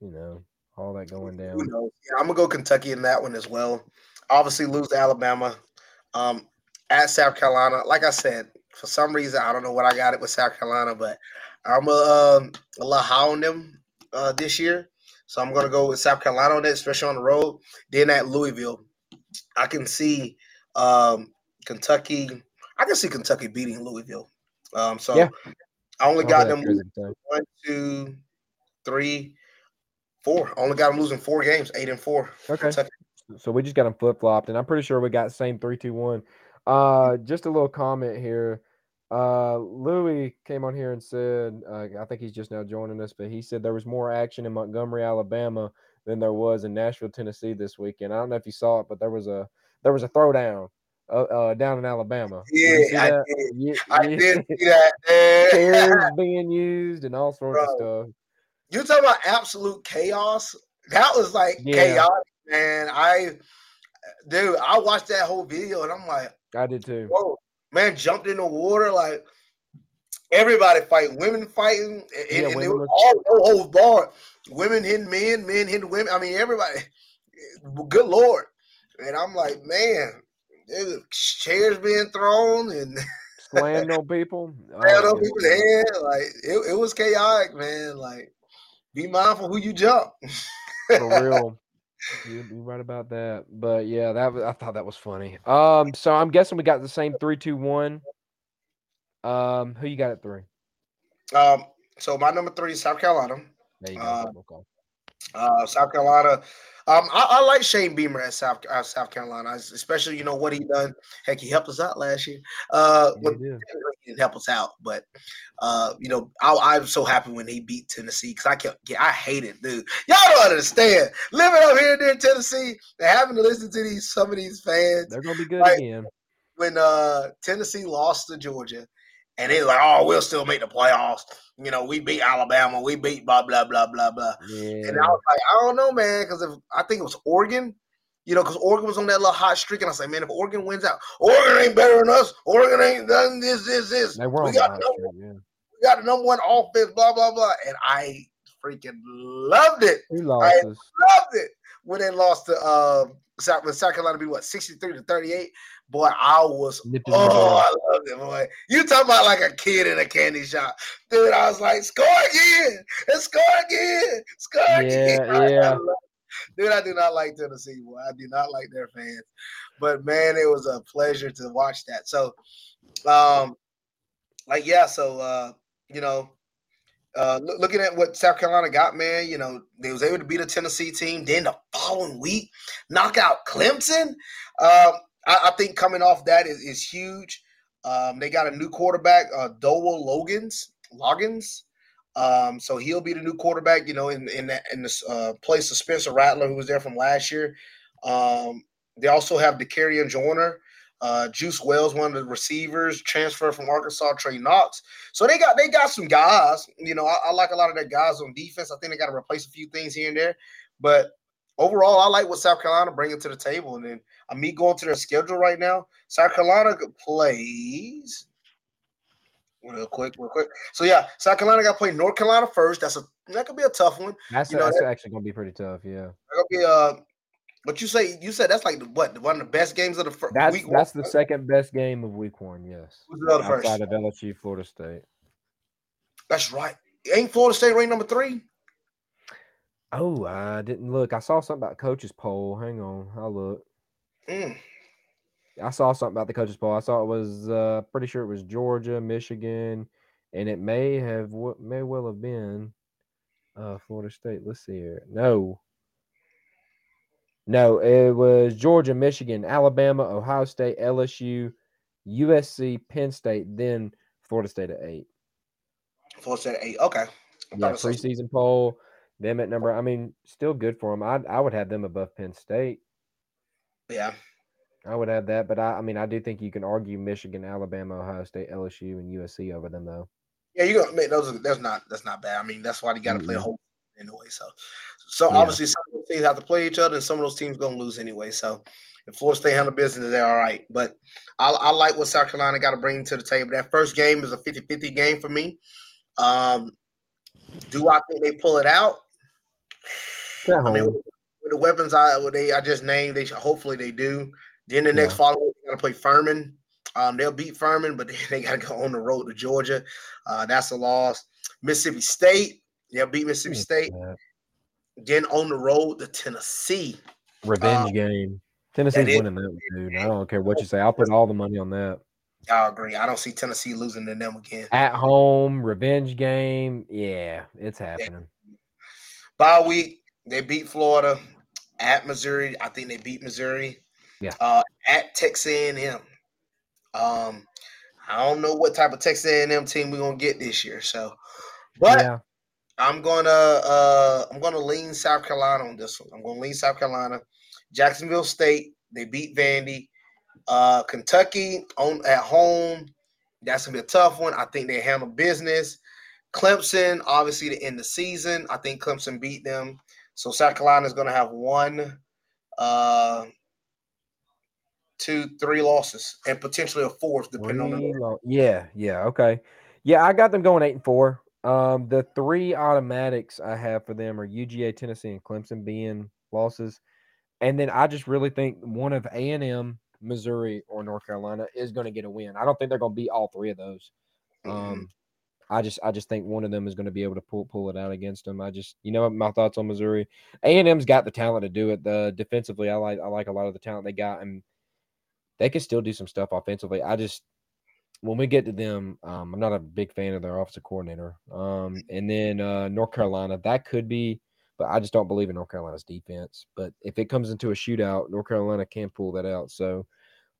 [SPEAKER 1] you know, all that going down.
[SPEAKER 2] Yeah, I'm gonna go Kentucky in that one as well. Obviously, lose to Alabama. Um, at South Carolina, like I said, for some reason I don't know what I got it with South Carolina, but I'm a, um, a little high on them uh, this year. So I'm going to go with South Carolina on that, especially on the road. Then at Louisville, I can see um, Kentucky. I can see Kentucky beating Louisville. Um, so yeah. I only got them one, two, three, four. I only got them losing four games, eight and four.
[SPEAKER 1] Okay. Kentucky. So we just got them flip flopped, and I'm pretty sure we got the same three, two, one. Uh, just a little comment here. Uh, Louis came on here and said, uh, I think he's just now joining us, but he said there was more action in Montgomery, Alabama than there was in Nashville, Tennessee this weekend. I don't know if you saw it, but there was a there was a throwdown uh, uh down in Alabama.
[SPEAKER 2] Yeah, I did. Yeah, I yeah. did see that.
[SPEAKER 1] Chairs being used and all sorts Bro, of stuff.
[SPEAKER 2] You talking about absolute chaos? That was like yeah. chaotic, man. I, dude, I watched that whole video and I'm like,
[SPEAKER 1] I did too.
[SPEAKER 2] Whoa, man jumped in the water like everybody fighting, women fighting, and, yeah, and it was all no whole bar. Women hitting men, men hitting women. I mean, everybody. Good lord, and I'm like, man, chairs being thrown and
[SPEAKER 1] slammed on people.
[SPEAKER 2] Slammed oh, on people's head. Like it, it was chaotic, man. Like, be mindful who you jump.
[SPEAKER 1] For real. You're, you're, right about that. But yeah, that I thought that was funny. Um, so I'm guessing we got the same three, two, one. Um, who you got at three?
[SPEAKER 2] Um, so my number three is South Carolina. There you go. Uh. Uh, South Carolina um, I, I, like Shane Beamer at South uh, South Carolina, especially you know what he done. Heck, he helped us out last year. Uh, yeah, he didn't help us out, but uh, you know, I, am so happy when he beat Tennessee because I kept, yeah, I hate it, dude. Y'all don't understand living up here in Tennessee and having to listen to these some of these fans.
[SPEAKER 1] They're gonna be good like, again.
[SPEAKER 2] When uh Tennessee lost to Georgia, and they're like, "Oh, we'll still make the playoffs." You know, we beat Alabama, we beat blah blah blah blah blah. Yeah. And I was like, I don't know, man, because if I think it was Oregon, you know, because Oregon was on that little hot streak, and I like, man, if Oregon wins out, Oregon ain't better than us. Oregon ain't done this, this, this.
[SPEAKER 1] They were we got the number,
[SPEAKER 2] streak, yeah. we got the number one offense, blah blah blah, and I freaking loved it. We lost I loved it when they lost to uh, South, South Carolina, be what sixty three to thirty eight. Boy, I was oh, I love it, boy. You talking about like a kid in a candy shop, dude? I was like, score again, and score again, score yeah, again. Yeah, dude, I do not like Tennessee. Boy, I do not like their fans, but man, it was a pleasure to watch that. So, um, like yeah, so uh, you know, uh, looking at what South Carolina got, man, you know, they was able to beat a Tennessee team. Then the following week, knock out Clemson. Um, I, I think coming off that is, is huge. Um, they got a new quarterback, uh, Dowell. Loggins. Um, so he'll be the new quarterback, you know, in in, the, in this uh, place of Spencer Rattler, who was there from last year. Um, they also have Dakereon Joyner, uh, Juice Wells, one of the receivers, transfer from Arkansas, Trey Knox. So they got they got some guys. You know, I, I like a lot of their guys on defense. I think they got to replace a few things here and there, but overall, I like what South Carolina bringing to the table. And then uh, me going to their schedule right now, South Carolina plays real quick, real quick. So yeah, South Carolina got to play North Carolina first. That's a that could be a tough one.
[SPEAKER 1] That's, you know, that's that, actually gonna be pretty tough. Yeah,
[SPEAKER 2] gonna be uh. But you say you said that's like the, what one of the best games of the first
[SPEAKER 1] that's, week. That's one, the second best game of week one. Yes,
[SPEAKER 2] Who's the other
[SPEAKER 1] outside first? of LSU, Florida State.
[SPEAKER 2] That's right. Ain't Florida State ranked number three?
[SPEAKER 1] Oh, I didn't look. I saw something about coaches poll. Hang on, I'll look. Mm. I saw something about the coaches poll. I saw it was uh, pretty sure it was Georgia, Michigan, and it may have what may well have been uh, Florida State. Let's see here. No, no, it was Georgia, Michigan, Alabama, Ohio State, LSU, USC, Penn State, then Florida State at eight.
[SPEAKER 2] Florida State at eight. Okay.
[SPEAKER 1] Yeah, preseason poll. Them at number, I mean, still good for them. I I would have them above Penn State.
[SPEAKER 2] Yeah,
[SPEAKER 1] I would have that, but I, I mean, I do think you can argue Michigan, Alabama, Ohio State, LSU, and USC over them, though.
[SPEAKER 2] Yeah, you gonna make those. Are, that's not that's not bad. I mean, that's why you got to mm-hmm. play a whole anyway. So, so yeah. obviously, some of those teams have to play each other, and some of those teams gonna lose anyway. So, If Florida State handle business, they're all right. But I, I like what South Carolina got to bring to the table. That first game is a 50-50 game for me. Um, do I think they pull it out? I mean, the weapons I they I just named, they should, hopefully they do. Then the next yeah. follow, they got to play Furman. Um, they'll beat Furman, but they got to go on the road to Georgia. Uh, that's a loss. Mississippi State, they'll beat Mississippi State. Then on the road to Tennessee.
[SPEAKER 1] Revenge um, game. Tennessee's winning that, dude. I don't care what you say. I'll put all the money on that.
[SPEAKER 2] I agree. I don't see Tennessee losing to them again.
[SPEAKER 1] At home, revenge game. Yeah, it's happening. Yeah.
[SPEAKER 2] Bye week, they beat Florida. At Missouri, I think they beat Missouri.
[SPEAKER 1] Yeah.
[SPEAKER 2] Uh, at Texas A&M. Um, I don't know what type of Texas A&M team we're gonna get this year. So, but yeah. I'm gonna uh, I'm gonna lean South Carolina on this one. I'm gonna lean South Carolina. Jacksonville State, they beat Vandy. Uh, Kentucky on at home, that's gonna be a tough one. I think they handle business. Clemson, obviously, to end the season, I think Clemson beat them. So South Carolina is gonna have one, uh, two, three losses, and potentially a fourth, depending three on the. Lo-
[SPEAKER 1] yeah, yeah, okay, yeah. I got them going eight and four. Um, the three automatics I have for them are UGA, Tennessee, and Clemson being losses. And then I just really think one of A and M, Missouri, or North Carolina is going to get a win. I don't think they're going to beat all three of those. Mm-hmm. Um, I just I just think one of them is going to be able to pull pull it out against them. I just you know my thoughts on Missouri. A and M's got the talent to do it. The defensively, I like I like a lot of the talent they got, and they can still do some stuff offensively. I just when we get to them, um, I'm not a big fan of their offensive coordinator. Um, and then uh, North Carolina, that could be but I just don't believe in North Carolina's defense. But if it comes into a shootout, North Carolina can pull that out. So,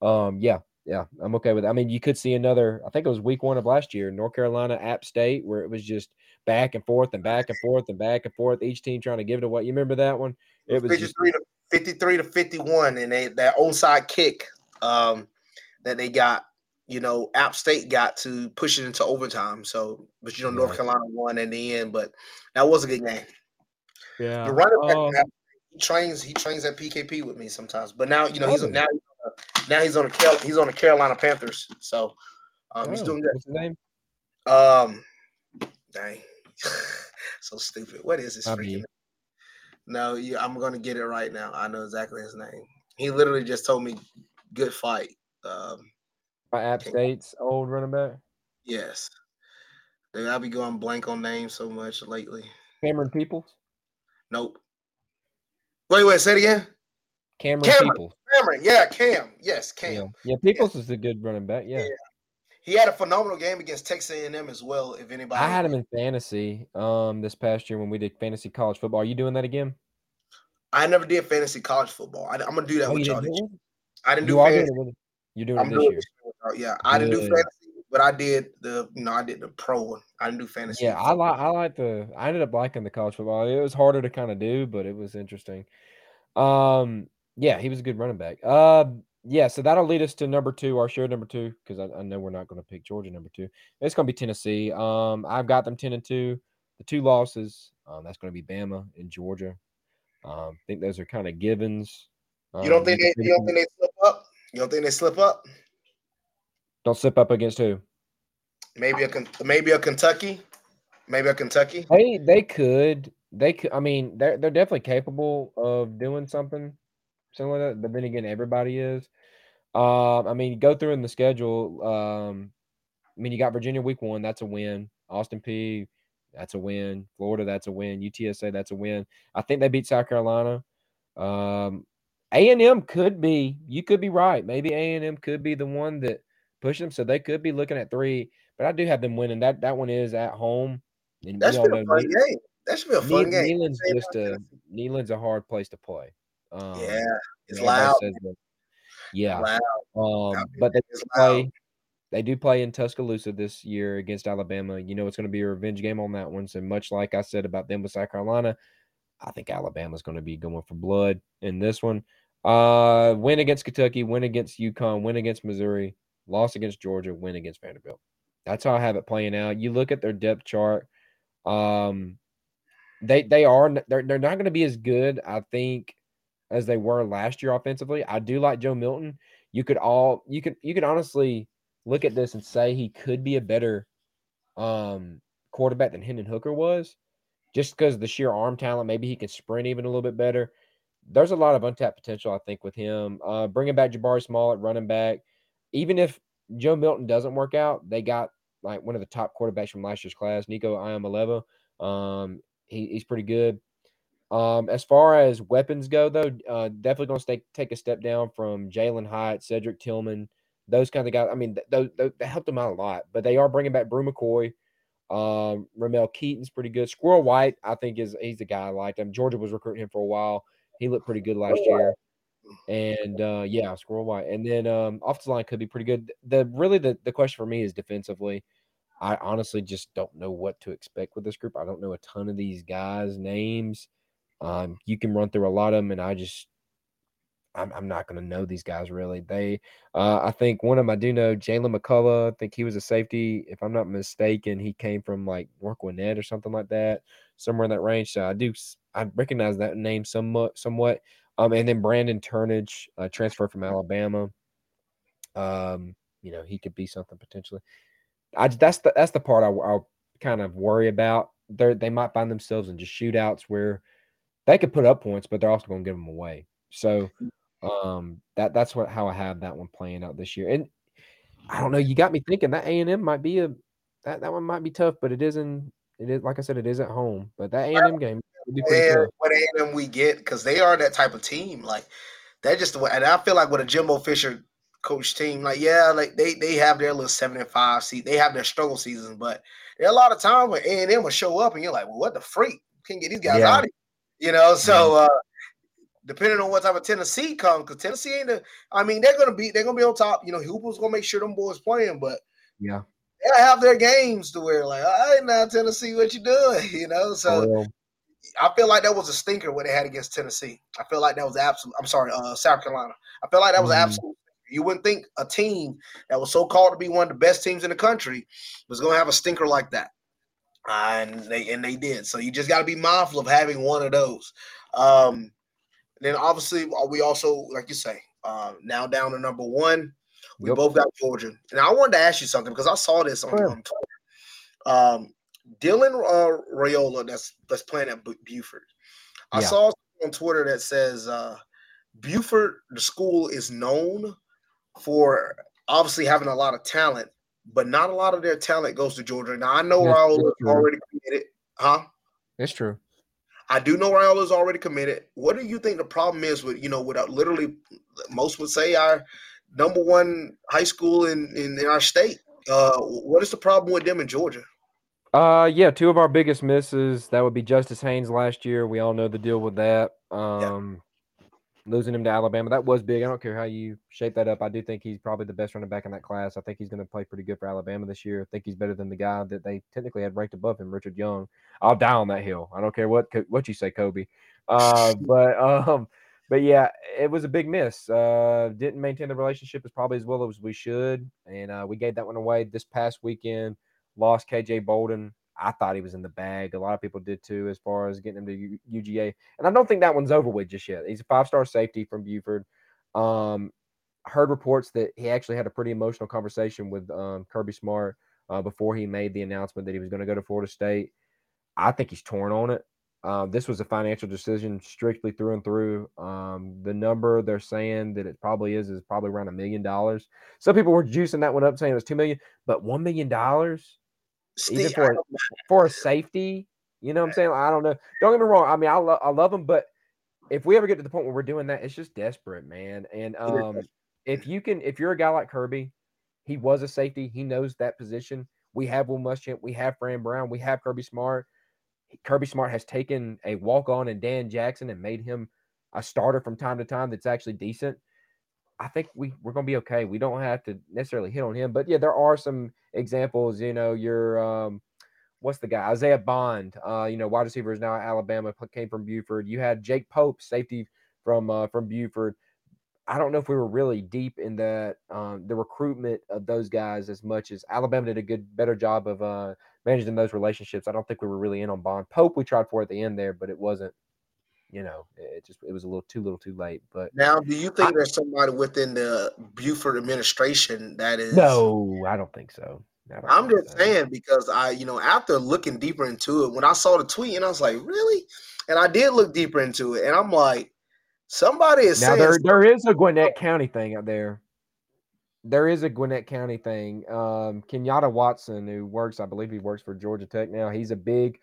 [SPEAKER 1] um, yeah, yeah, I'm okay with that. I mean, you could see another. I think it was week one of last year, North Carolina, App State, where it was just back and forth and back and forth and back and forth. Each team trying to give it away. You remember that one?
[SPEAKER 2] It was 53 just, to 53 to 51, and they that onside kick um, that they got. You know, App State got to push it into overtime. So, but you know, North Carolina won in the end. But that was a good game.
[SPEAKER 1] Yeah,
[SPEAKER 2] the running back he trains. He trains at PKP with me sometimes. But now you know he's now now he's on the he's on the Carolina Panthers. So um, oh, he's doing good.
[SPEAKER 1] What's his name?
[SPEAKER 2] Um, dang, so stupid. What is his freaking? No, you, I'm gonna get it right now. I know exactly his name. He literally just told me, "Good fight." Um,
[SPEAKER 1] By App State's old running back.
[SPEAKER 2] Yes, I'll be going blank on names so much lately.
[SPEAKER 1] Camerun Peoples.
[SPEAKER 2] Nope. Wait, wait, say it again.
[SPEAKER 1] Camerun, Camerun Peoples.
[SPEAKER 2] Camerun, yeah, Cam. Yes, Cam.
[SPEAKER 1] Yeah, yeah Peoples is a good running back. Yeah. yeah.
[SPEAKER 2] He had a phenomenal game against Texas A&M as well. If anybody, I
[SPEAKER 1] had him in fantasy um this past year when we did fantasy college football. Are you doing that again?
[SPEAKER 2] I never did fantasy college football. I, am gonna do that oh, with y'all. I didn't
[SPEAKER 1] you
[SPEAKER 2] do fantasy.
[SPEAKER 1] Doing it You're doing I'm it this year.
[SPEAKER 2] yeah, I didn't do fantasy but I did the you know I did the pro one. I didn't do fantasy.
[SPEAKER 1] Yeah, I like I like the I ended up liking the college football. It was harder to kind of do, but it was interesting. Um, yeah, he was a good running back. Uh, yeah, so that'll lead us to number two, our show number two, because I, I, know we're not going to pick Georgia number two. It's going to be Tennessee. Um, I've got them ten and two. The two losses, um, that's going to be Bama and Georgia. Um, I think those are kind of givens.
[SPEAKER 2] you don't um, think they? You don't think they slip up? You don't think they slip up?
[SPEAKER 1] Don't slip up against who?
[SPEAKER 2] Maybe a maybe a Kentucky, maybe a Kentucky.
[SPEAKER 1] They they could they could. I mean, they're they're definitely capable of doing something that. But then again, everybody is. Um, I mean, go through in the schedule. Um, I mean, you got Virginia week one. That's a win. Austin Peay. That's a win. Florida. That's a win. UTSA. That's a win. I think they beat South Carolina. Um, A and M could be. You could be right. Maybe A and M could be the one that push them. So they could be looking at three, but I do have them winning. That that one is at home.
[SPEAKER 2] And That's been a fun game. That should be a fun
[SPEAKER 1] game. Neyland's just a Neyland's a hard place to play.
[SPEAKER 2] Um, yeah, it's loud.
[SPEAKER 1] yeah, loud. Um, but they play. They do play in Tuscaloosa this year against Alabama. You know it's going to be a revenge game on that one. So much like I said about them with South Carolina, I think Alabama's going to be going for blood in this one. Uh, win against Kentucky, win against UConn, win against Missouri loss against Georgia, win against Vanderbilt. That's how I have it playing out. You look at their depth chart. Um, they they are they're they're not going to be as good, I think, as they were last year offensively. I do like Joe Milton. You could all you could you could honestly look at this and say he could be a better um quarterback than Hendon Hooker was, just because the sheer arm talent. Maybe he could sprint even a little bit better. There's a lot of untapped potential, I think, with him. Uh, bringing back Jabari Small at running back, even if Joe Milton doesn't work out, they got like one of the top quarterbacks from last year's class, Nico Iamaleava. Um, he, he's pretty good. Um, as far as weapons go, though, uh, definitely going to take take a step down from Jalin Hyatt, Cedric Tillman, those kind of guys. I mean, those, they helped them out a lot, but they are bringing back Bru McCoy. Um, Ramel Keyton's pretty good. Squirrel White, I think, is he's the guy I liked. him. Georgia was recruiting him for a while. He looked pretty good last year. And uh, yeah, Squirrel White. And then um, off the line could be pretty good. The really the, the question for me is defensively. I honestly just don't know what to expect with this group. I don't know a ton of these guys' names. Um, you can run through a lot of them, and I just I'm, I'm not going to know these guys really. They, uh, I think one of them I do know, Jaylen McCollough. I think he was a safety, if I'm not mistaken. He came from like North Gwinnett or something like that, somewhere in that range. So I do, I recognize that name somewhat, somewhat. Um, and then Brandon Turnage, uh, transfer from Alabama. Um, you know, he could be something potentially. I that's the that's the part I, I'll kind of worry about. They they might find themselves in just shootouts where they could put up points, but they're also going to give them away. So um, that that's what how I have that one playing out this year. And I don't know, you got me thinking that A and M might be a that, that one might be tough, but it isn't. It is like I said, it is at home. But that A and M game would be pretty tough.
[SPEAKER 2] What A and M we get because they are that type of team. Like they're just the way. And I feel like with a Jimbo Fisher coach team, like yeah, like they they have their little seven and five seat. They have their struggle seasons, but there are a lot of times when A and M will show up and you're like, well, what the freak? Can't get these guys yeah. out of here, you know? So. uh depending on what type of Tennessee comes, because Tennessee ain't the. I mean, they're gonna be they're gonna be on top. You know, Heupel's gonna make sure them boys playing, but
[SPEAKER 1] yeah,
[SPEAKER 2] they have their games to where like, all right, now Tennessee, what you doing? You know, so. I feel like that was a stinker what they had against Tennessee. I feel like that was absolute. I'm sorry, uh, South Carolina. I feel like that was mm. absolute. You wouldn't think a team that was so called to be one of the best teams in the country was going to have a stinker like that, and they and they did. So you just got to be mindful of having one of those. Um, then obviously uh, we also, like you say, uh, now down to number one. We yep. both got Georgia. And I wanted to ask you something because I saw this on, sure. on Twitter. Um, Dylan uh, Raiola, that's that's playing at Buford. I yeah. saw on Twitter that says uh, Buford, the school is known for obviously having a lot of talent, but not a lot of their talent goes to Georgia. Now I know Raul is already committed, huh?
[SPEAKER 1] It's true.
[SPEAKER 2] I do know Raul is already committed. What do you think the problem is with you know without literally most would say our number one high school in in, in our state? Uh, what is the problem with them in Georgia?
[SPEAKER 1] Uh, yeah, two of our biggest misses that would be Justice Haynes last year. We all know the deal with that. Um, losing him to Alabama. That was big. I don't care how you shape that up. I do think he's probably the best running back in that class. I think he's going to play pretty good for Alabama this year. I think he's better than the guy that they technically had ranked above him, Richard Young. I'll die on that hill. I don't care what what you say, Kobe. Uh, but um, but yeah, it was a big miss. Uh, didn't maintain the relationship as probably as well as we should, and uh, we gave that one away this past weekend. Lost KJ Bolden. I thought he was in the bag. A lot of people did too, as far as getting him to U- UGA. And I don't think that one's over with just yet. He's a five star safety from Buford. Um, heard reports that he actually had a pretty emotional conversation with um, Kirby Smart uh, before he made the announcement that he was going to go to Florida State. I think he's torn on it. Uh, this was a financial decision strictly through and through. Um, the number they're saying that it probably is is probably around a million dollars. Some people were juicing that one up, saying it was two million, but one million dollars even for for a safety. You know what I'm saying? I don't know. Don't get me wrong. I mean, I, lo- I love him, but if we ever get to the point where we're doing that, it's just desperate, man. And um, if you can, if you're a guy like Kirby, he was a safety. He knows that position. We have Will Muschamp. We have Fran Brown. We have Kirby Smart. Kirby Smart has taken a walk on and Dan Jackson and made him a starter from time to time that's actually decent. I think we we're gonna be okay. We don't have to necessarily hit on him, but yeah, there are some examples. You know, your um, what's the guy Isaiah Bond? Uh, you know, wide receiver is now at Alabama, came from Buford. You had Jake Pope, safety from uh, from Buford. I don't know if we were really deep in that um, the recruitment of those guys as much as Alabama did a good better job of uh, managing those relationships. I don't think we were really in on Bond. Pope we tried for at the end there, but it wasn't you know, it just it was a little too little too late. But
[SPEAKER 2] now, do you think I, there's somebody within the Buford administration that is?
[SPEAKER 1] No, I don't think so.
[SPEAKER 2] I'm just so. saying because I, you know, after looking deeper into it, when I saw the tweet and I was like, really? And I did look deeper into it, and I'm like, somebody is
[SPEAKER 1] now there there is a Gwinnett County thing out there. There is a Gwinnett County thing. Um, Kenyatta Watson, who works, I believe he works for Georgia Tech now. He's a big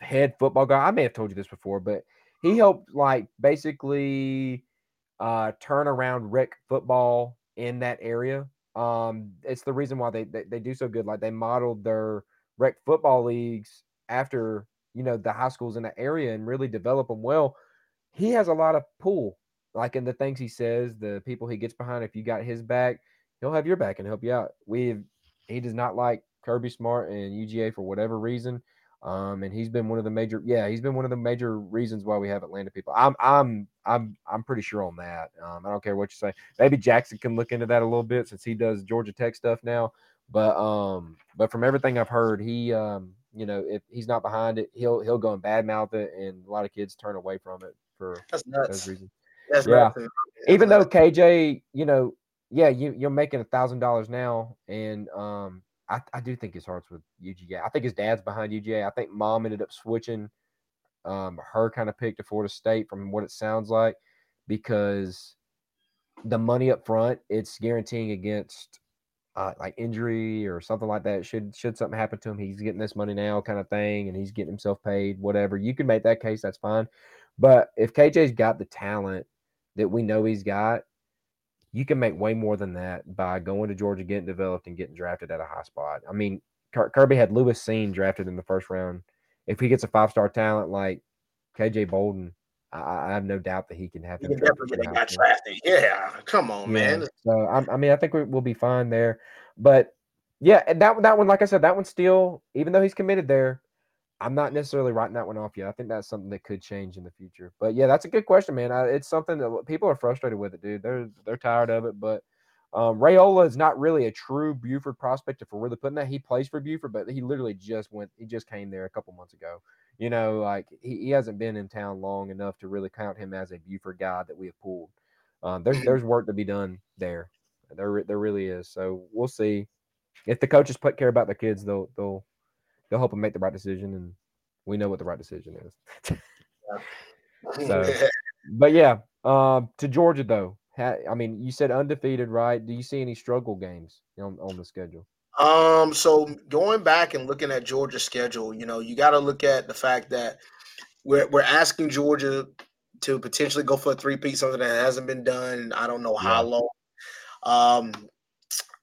[SPEAKER 1] head football guy. I may have told you this before, but he helped like basically uh, turn around rec football in that area. Um, it's the reason why they, they, they do so good. Like they modeled their rec football leagues after you know the high schools in the area and really develop them well. He has a lot of pull, like in the things he says, the people he gets behind. If you got his back, he'll have your back and help you out. We he does not like Kirby Smart and UGA for whatever reason. Um, and he's been one of the major, yeah, he's been one of the major reasons why we have Atlanta people. I'm, I'm, I'm, I'm pretty sure on that. Um, I don't care what you say. Maybe Jackson can look into that a little bit since he does Georgia Tech stuff now. But, um, but from everything I've heard, he, um, you know, if he's not behind it, he'll, he'll go and badmouth it, and a lot of kids turn away from it for those reasons. That's yeah. Even though KJ, you know, yeah, you, you're making a thousand dollars now, and um, I, I do think his heart's with UGA. I think his dad's behind UGA. I think mom ended up switching um, her kind of pick to Florida State from what it sounds like because the money up front it's guaranteeing against uh, like injury or something like that. Should should something happen to him, he's getting this money now, kind of thing, and he's getting himself paid. Whatever you can make that case, that's fine. But if KJ's got the talent that we know he's got, you can make way more than that by going to Georgia, getting developed, and getting drafted at a high spot. I mean, Kirby had Lewis Cine drafted in the first round. If he gets a five star talent like KJ Bolden, I, I, have no doubt that he can have.
[SPEAKER 2] He can definitely get got drafted. Yeah, come on, yeah. man.
[SPEAKER 1] So I, I, mean, I think we, will be fine there. But yeah, and that that one, like I said, that one's still, even though he's committed there, I'm not necessarily writing that one off yet. I think that's something that could change in the future. But yeah, that's a good question, man. I, it's something that people are frustrated with it, dude. They're they're tired of it. But um, Raiola is not really a true Buford prospect. If we're really putting that, he plays for Buford, but he literally just went. He just came there a couple months ago. You know, like he, he hasn't been in town long enough to really count him as a Buford guy that we have pulled. Um, there's there's work to be done there. There there really is. So we'll see. If the coaches put care about the kids, they'll they'll they'll help them make the right decision, and we know what the right decision is. so, but yeah, um, to Georgia though. Ha, I mean, you said undefeated, right? Do you see any struggle games on, on the schedule?
[SPEAKER 2] Um, so going back and looking at Georgia's schedule, you know, you got to look at the fact that we're we're asking Georgia to potentially go for a three piece, something that hasn't been done. I don't know how long. Um,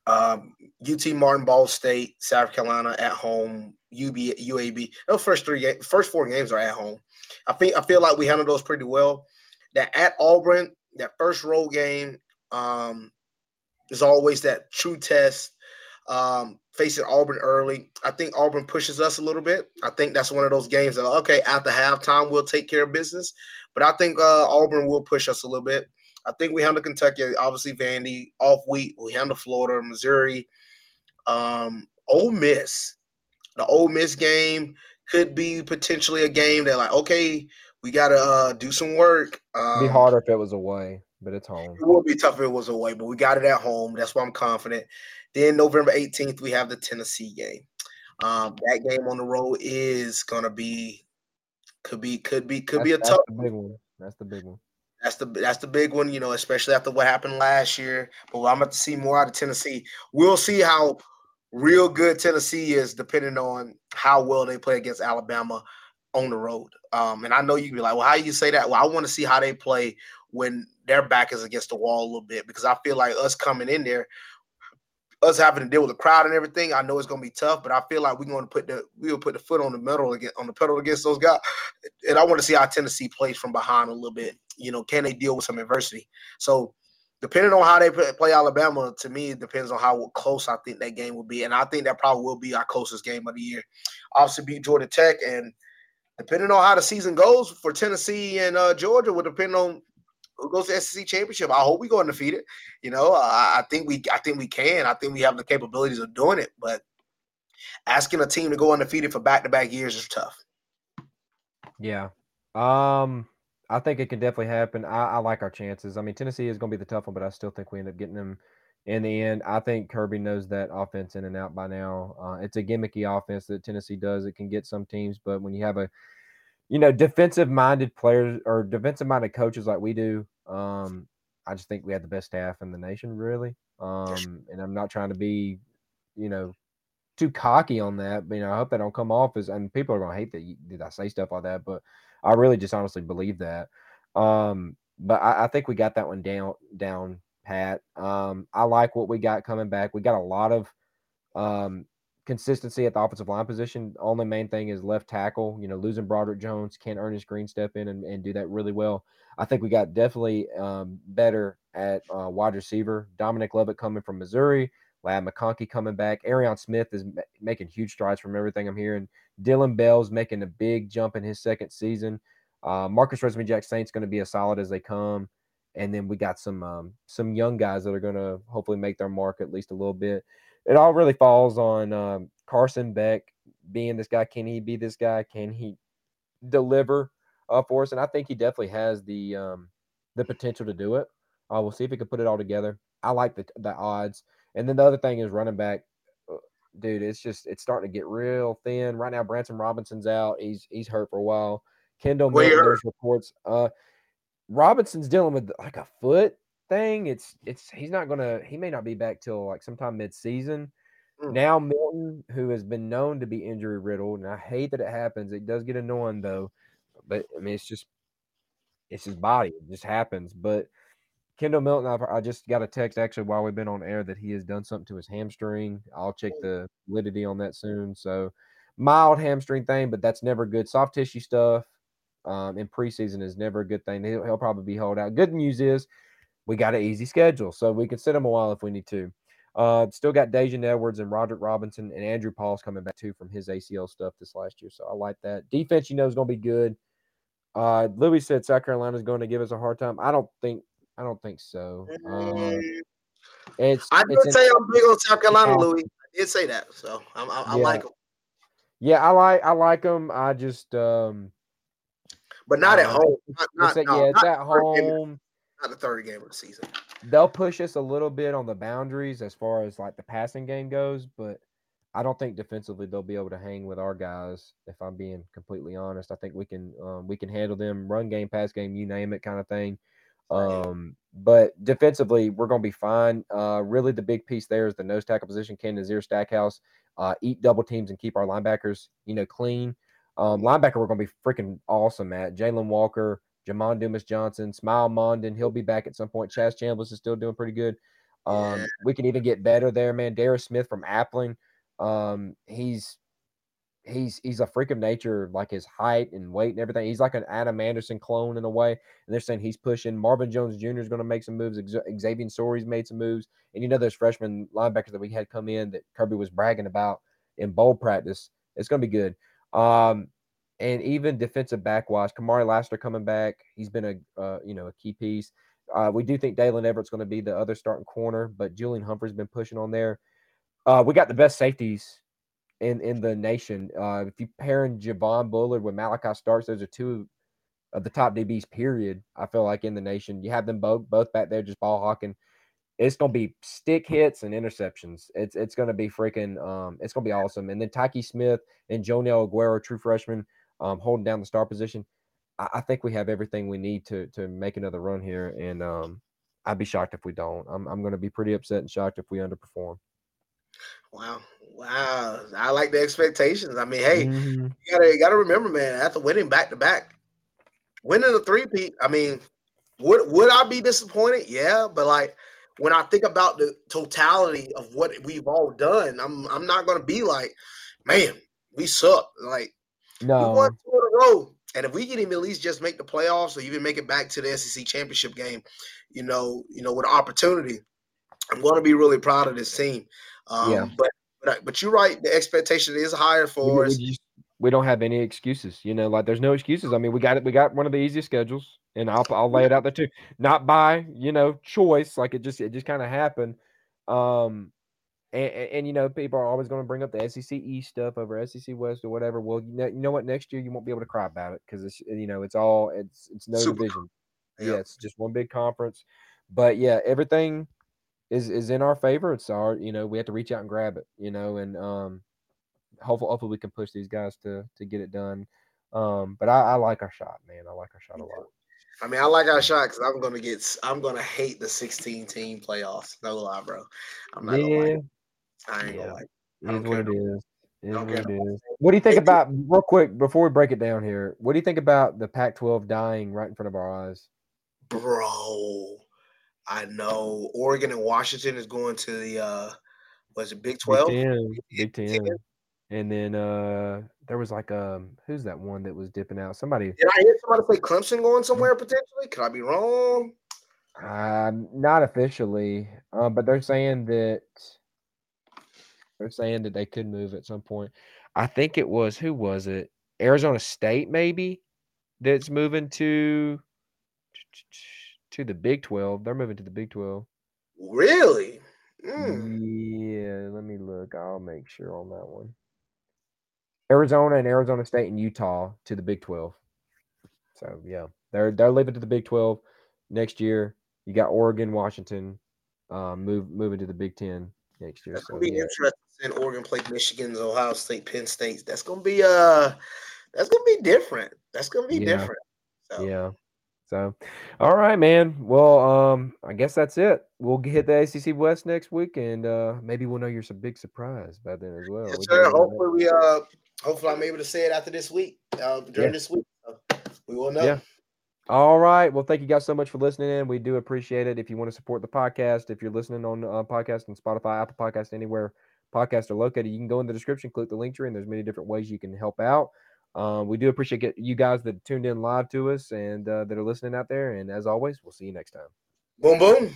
[SPEAKER 2] um, UT Martin, Ball State, South Carolina at home, UB, UAB. Those first three, games, first four games are at home. I think I feel like we handled those pretty well. That at Auburn, that first road game, um, is always that true test. Um, facing Auburn early, I think Auburn pushes us a little bit. I think that's one of those games that okay, after halftime we'll take care of business. But I think uh, Auburn will push us a little bit. I think we handle Kentucky, obviously Vandy, off week. We handle Florida, Missouri, um, Ole Miss. The Ole Miss game could be potentially a game that, like, okay, we got to uh, do some work.
[SPEAKER 1] Um, be harder if it was away, but it's home.
[SPEAKER 2] It would be tough if it was away, but we got it at home. That's why I'm confident. Then November 18th, we have the Tennessee game. Um, that game on the road is gonna be could be could be could that's, be a tough
[SPEAKER 1] big one. That's the big one.
[SPEAKER 2] That's the that's the big one, you know, especially after what happened last year. But I'm about to see more out of Tennessee. We'll see how real good Tennessee is, depending on how well they play against Alabama on the road. Um, and I know you'd be like, well, how do you say that? Well, I want to see how they play when their back is against the wall a little bit because I feel like us coming in there, us having to deal with the crowd and everything, I know it's gonna be tough, but I feel like we're gonna put the we will put the foot on the metal again on the pedal against those guys. And I want to see how Tennessee plays from behind a little bit. You know, can they deal with some adversity? So depending on how they play Alabama, to me, it depends on how close I think that game will be. And I think that probably will be our closest game of the year. Obviously, beat Georgia Tech. And depending on how the season goes for Tennessee and uh, Georgia, will depend on who goes to SEC championship. I hope we go undefeated. You know, I, I think we, I think we can. I think we have the capabilities of doing it. But asking a team to go undefeated for back to back years is tough.
[SPEAKER 1] Yeah. Um, I think it can definitely happen. I, I like our chances. I mean, Tennessee is going to be the tough one, but I still think we end up getting them in the end. I think Kirby knows that offense in and out by now. Uh, it's a gimmicky offense that Tennessee does. It can get some teams, but when you have a you know, defensive minded players or defensive minded coaches like we do. Um, I just think we have the best staff in the nation, really. Um, and I'm not trying to be, you know, too cocky on that. But you know, I hope that don't come off as and people are gonna hate that you, did I say stuff like that, but I really just honestly believe that. Um, but I, I think we got that one down down pat. Um, I like what we got coming back. We got a lot of um consistency at the offensive line position. Only main thing is left tackle. You know, losing Broderick Jones, can Earnest Greene step in and, and do that really well? I think we got definitely um, better at uh, wide receiver. Dominic Lovett coming from Missouri, Ladd McConkey coming back. Arian Smith is ma- making huge strides from everything I'm hearing. Dillon Bell's making a big jump in his second season. Uh, Marcus Rosemy-Jacksaint's going to be as solid as they come. And then we got some um, some young guys that are going to hopefully make their mark at least a little bit it all really falls on um, Carson Beck being this guy. Can he be this guy? Can he deliver uh, for us? And I think he definitely has the um, the potential to do it. Uh, we'll see if he can put it all together. I like the the odds. And then the other thing is running back. Uh, dude, it's just it's starting to get real thin right now. Branson Robinson's out. He's he's hurt for a while. Kendall Milton, there's reports. Uh, Robinson's dealing with like a foot thing. It's it's he's not gonna he may not be back till like sometime mid season. Mm. Now Milton, who has been known to be injury riddled, and I hate that it happens. It does get annoying though, but I mean it's just it's his body. It just happens. But Kendall Milton, I've, i just got a text actually while we've been on air that he has done something to his hamstring. I'll check the validity on that soon. So mild hamstring thing, but that's never good. Soft tissue stuff um, in preseason is never a good thing. He'll, he'll probably be held out. Good news is we got an easy schedule, so we can sit him a while if we need to. Uh, still got Daijun Edwards and Roderick Robinson and Andrew Paul's coming back too from his ACL stuff this last year. So I like that. Defense, you know, is going to be good. Uh, Louis said South Carolina is going to give us a hard time. I don't think. I don't think so. Uh,
[SPEAKER 2] it's. I did it's say in, I'm big on South Carolina, Louis. I did say that, so I, I, I yeah. like them.
[SPEAKER 1] Yeah, I like I like them. I just um,
[SPEAKER 2] but not uh, at home. Not,
[SPEAKER 1] not,
[SPEAKER 2] it's,
[SPEAKER 1] no, yeah, it's at home
[SPEAKER 2] not the third game of the season.
[SPEAKER 1] They'll push us a little bit on the boundaries as far as like the passing game goes, but I don't think defensively they'll be able to hang with our guys. If I'm being completely honest, I think we can um, we can handle them run game, pass game, you name it, kind of thing. Um, but defensively, we're going to be fine. Uh, really, the big piece there is the nose tackle position. Can Nazir Stackhouse uh, eat double teams and keep our linebackers, you know, clean? Um, linebacker, we're going to be freaking awesome at Jalen Walker, Jamon Dumas Johnson, Smael Mondon, he'll be back at some point. Chaz Chambliss is still doing pretty good. Um, yeah. We can even get better there, man. Darris Smith from Appling, um, he's he's he's a freak of nature, like his height and weight and everything. He's like an Adam Anderson clone in a way. And they're saying he's pushing. Marvin Jones Jr. is going to make some moves. Xavier Sori's made some moves. And you know those freshman linebackers that we had come in that Kirby was bragging about in bowl practice. It's going to be good. Um, and even defensive back Kamari Lassiter coming back, he's been a uh, you know a key piece. Uh, we do think Daylen Everett's going to be the other starting corner, but Julian Humphrey's been pushing on there. Uh, we got the best safeties in in the nation. Uh, if you pairing Javon Bullard with Malachi Starks, those are two of the top DBs. Period. I feel like in the nation, you have them both both back there just ball hawking. It's gonna be stick hits and interceptions. It's it's gonna be freaking um it's gonna be awesome. And then Tykee Smith and Joenel Aguero, true freshman um, holding down the star position. I, I, think we have everything we need to to make another run here, and um, I'd be shocked if we don't. I'm I'm going to be pretty upset and shocked if we underperform.
[SPEAKER 2] Wow, wow! I like the expectations. I mean, hey, mm-hmm. you gotta you gotta remember, man. After winning back to back, winning a three peat. I mean, would would I be disappointed? Yeah, but like when I think about the totality of what we've all done, I'm I'm not gonna be like, man, we suck. Like
[SPEAKER 1] no.
[SPEAKER 2] We won two in a row. And if we can even at least just make the playoffs or even make it back to the SEC championship game, you know, you know, with opportunity, I'm going to be really proud of this team. Um, yeah. But, but but you're right. The expectation is higher for
[SPEAKER 1] we,
[SPEAKER 2] us.
[SPEAKER 1] We, just, we don't have any excuses. You know, like there's no excuses. I mean, we got it. We got one of the easiest schedules, and I'll I'll lay it out there too. Not by you know choice. Like it just it just kind of happened. Um, and, and, you know, people are always going to bring up the SEC East stuff over SEC West or whatever. Well, you know, you know what? Next year you won't be able to cry about it because it's you know it's all it's it's no Super division. Yep. Yeah, it's just one big conference. But yeah, everything is is in our favor. It's our you know we have to reach out and grab it. You know, and um, hopefully hopefully we can push these guys to to get it done. Um, but I, I like our shot, man. I like our shot a lot.
[SPEAKER 2] I mean, I like our shot because I'm gonna get. I'm gonna hate the 16 team playoffs. No lie, bro. I'm not yeah. I ain't yeah. gonna like.
[SPEAKER 1] It is what it is. It is what it is. What do you think about real quick before we break it down here? What do you think about the Pac-12 dying right in front of our eyes?
[SPEAKER 2] Bro, I know Oregon and Washington is going to the uh was it Big 12?
[SPEAKER 1] Big 10. Big 10. And then uh there was like um who's that one that was dipping out? Somebody
[SPEAKER 2] Did I hear somebody say Clemson going somewhere potentially? Could I be wrong?
[SPEAKER 1] Uh not officially. Um, but they're saying that they're saying that they could move at some point. I think it was who was it? Arizona State, maybe that's moving to to the Big Twelve. They're moving to the Big Twelve.
[SPEAKER 2] Really?
[SPEAKER 1] Mm. Yeah. Let me look. I'll make sure on that one. Arizona and Arizona State and Utah to the Big Twelve. So yeah, they're they're leaving to the Big Twelve next year. You got Oregon, Washington, um, move moving to the Big Ten next year.
[SPEAKER 2] That's so, gonna be yeah. interesting and Oregon play Michigan's, Ohio State, Penn State. That's gonna be uh that's gonna be different. That's gonna be yeah. different.
[SPEAKER 1] So. Yeah. So, all right, man. Well, um, I guess that's it. We'll hit the SEC West next week, and uh, maybe we'll know you're some big surprise by then as well.
[SPEAKER 2] Yes, sir. Hopefully, we uh, hopefully, I'm able to say it after this week, uh, during yeah. this week. We will know. Yeah.
[SPEAKER 1] All right. Well, thank you guys so much for listening in. We do appreciate it. If you want to support the podcast, if you're listening on uh, podcast and Spotify, Apple Podcast, anywhere podcasts are located, you can go in the description, click the link tree, and there's many different ways you can help out. Um, we do appreciate get, you guys that tuned in live to us and uh, that are listening out there. And as always, we'll see you next time.
[SPEAKER 2] Boom, boom.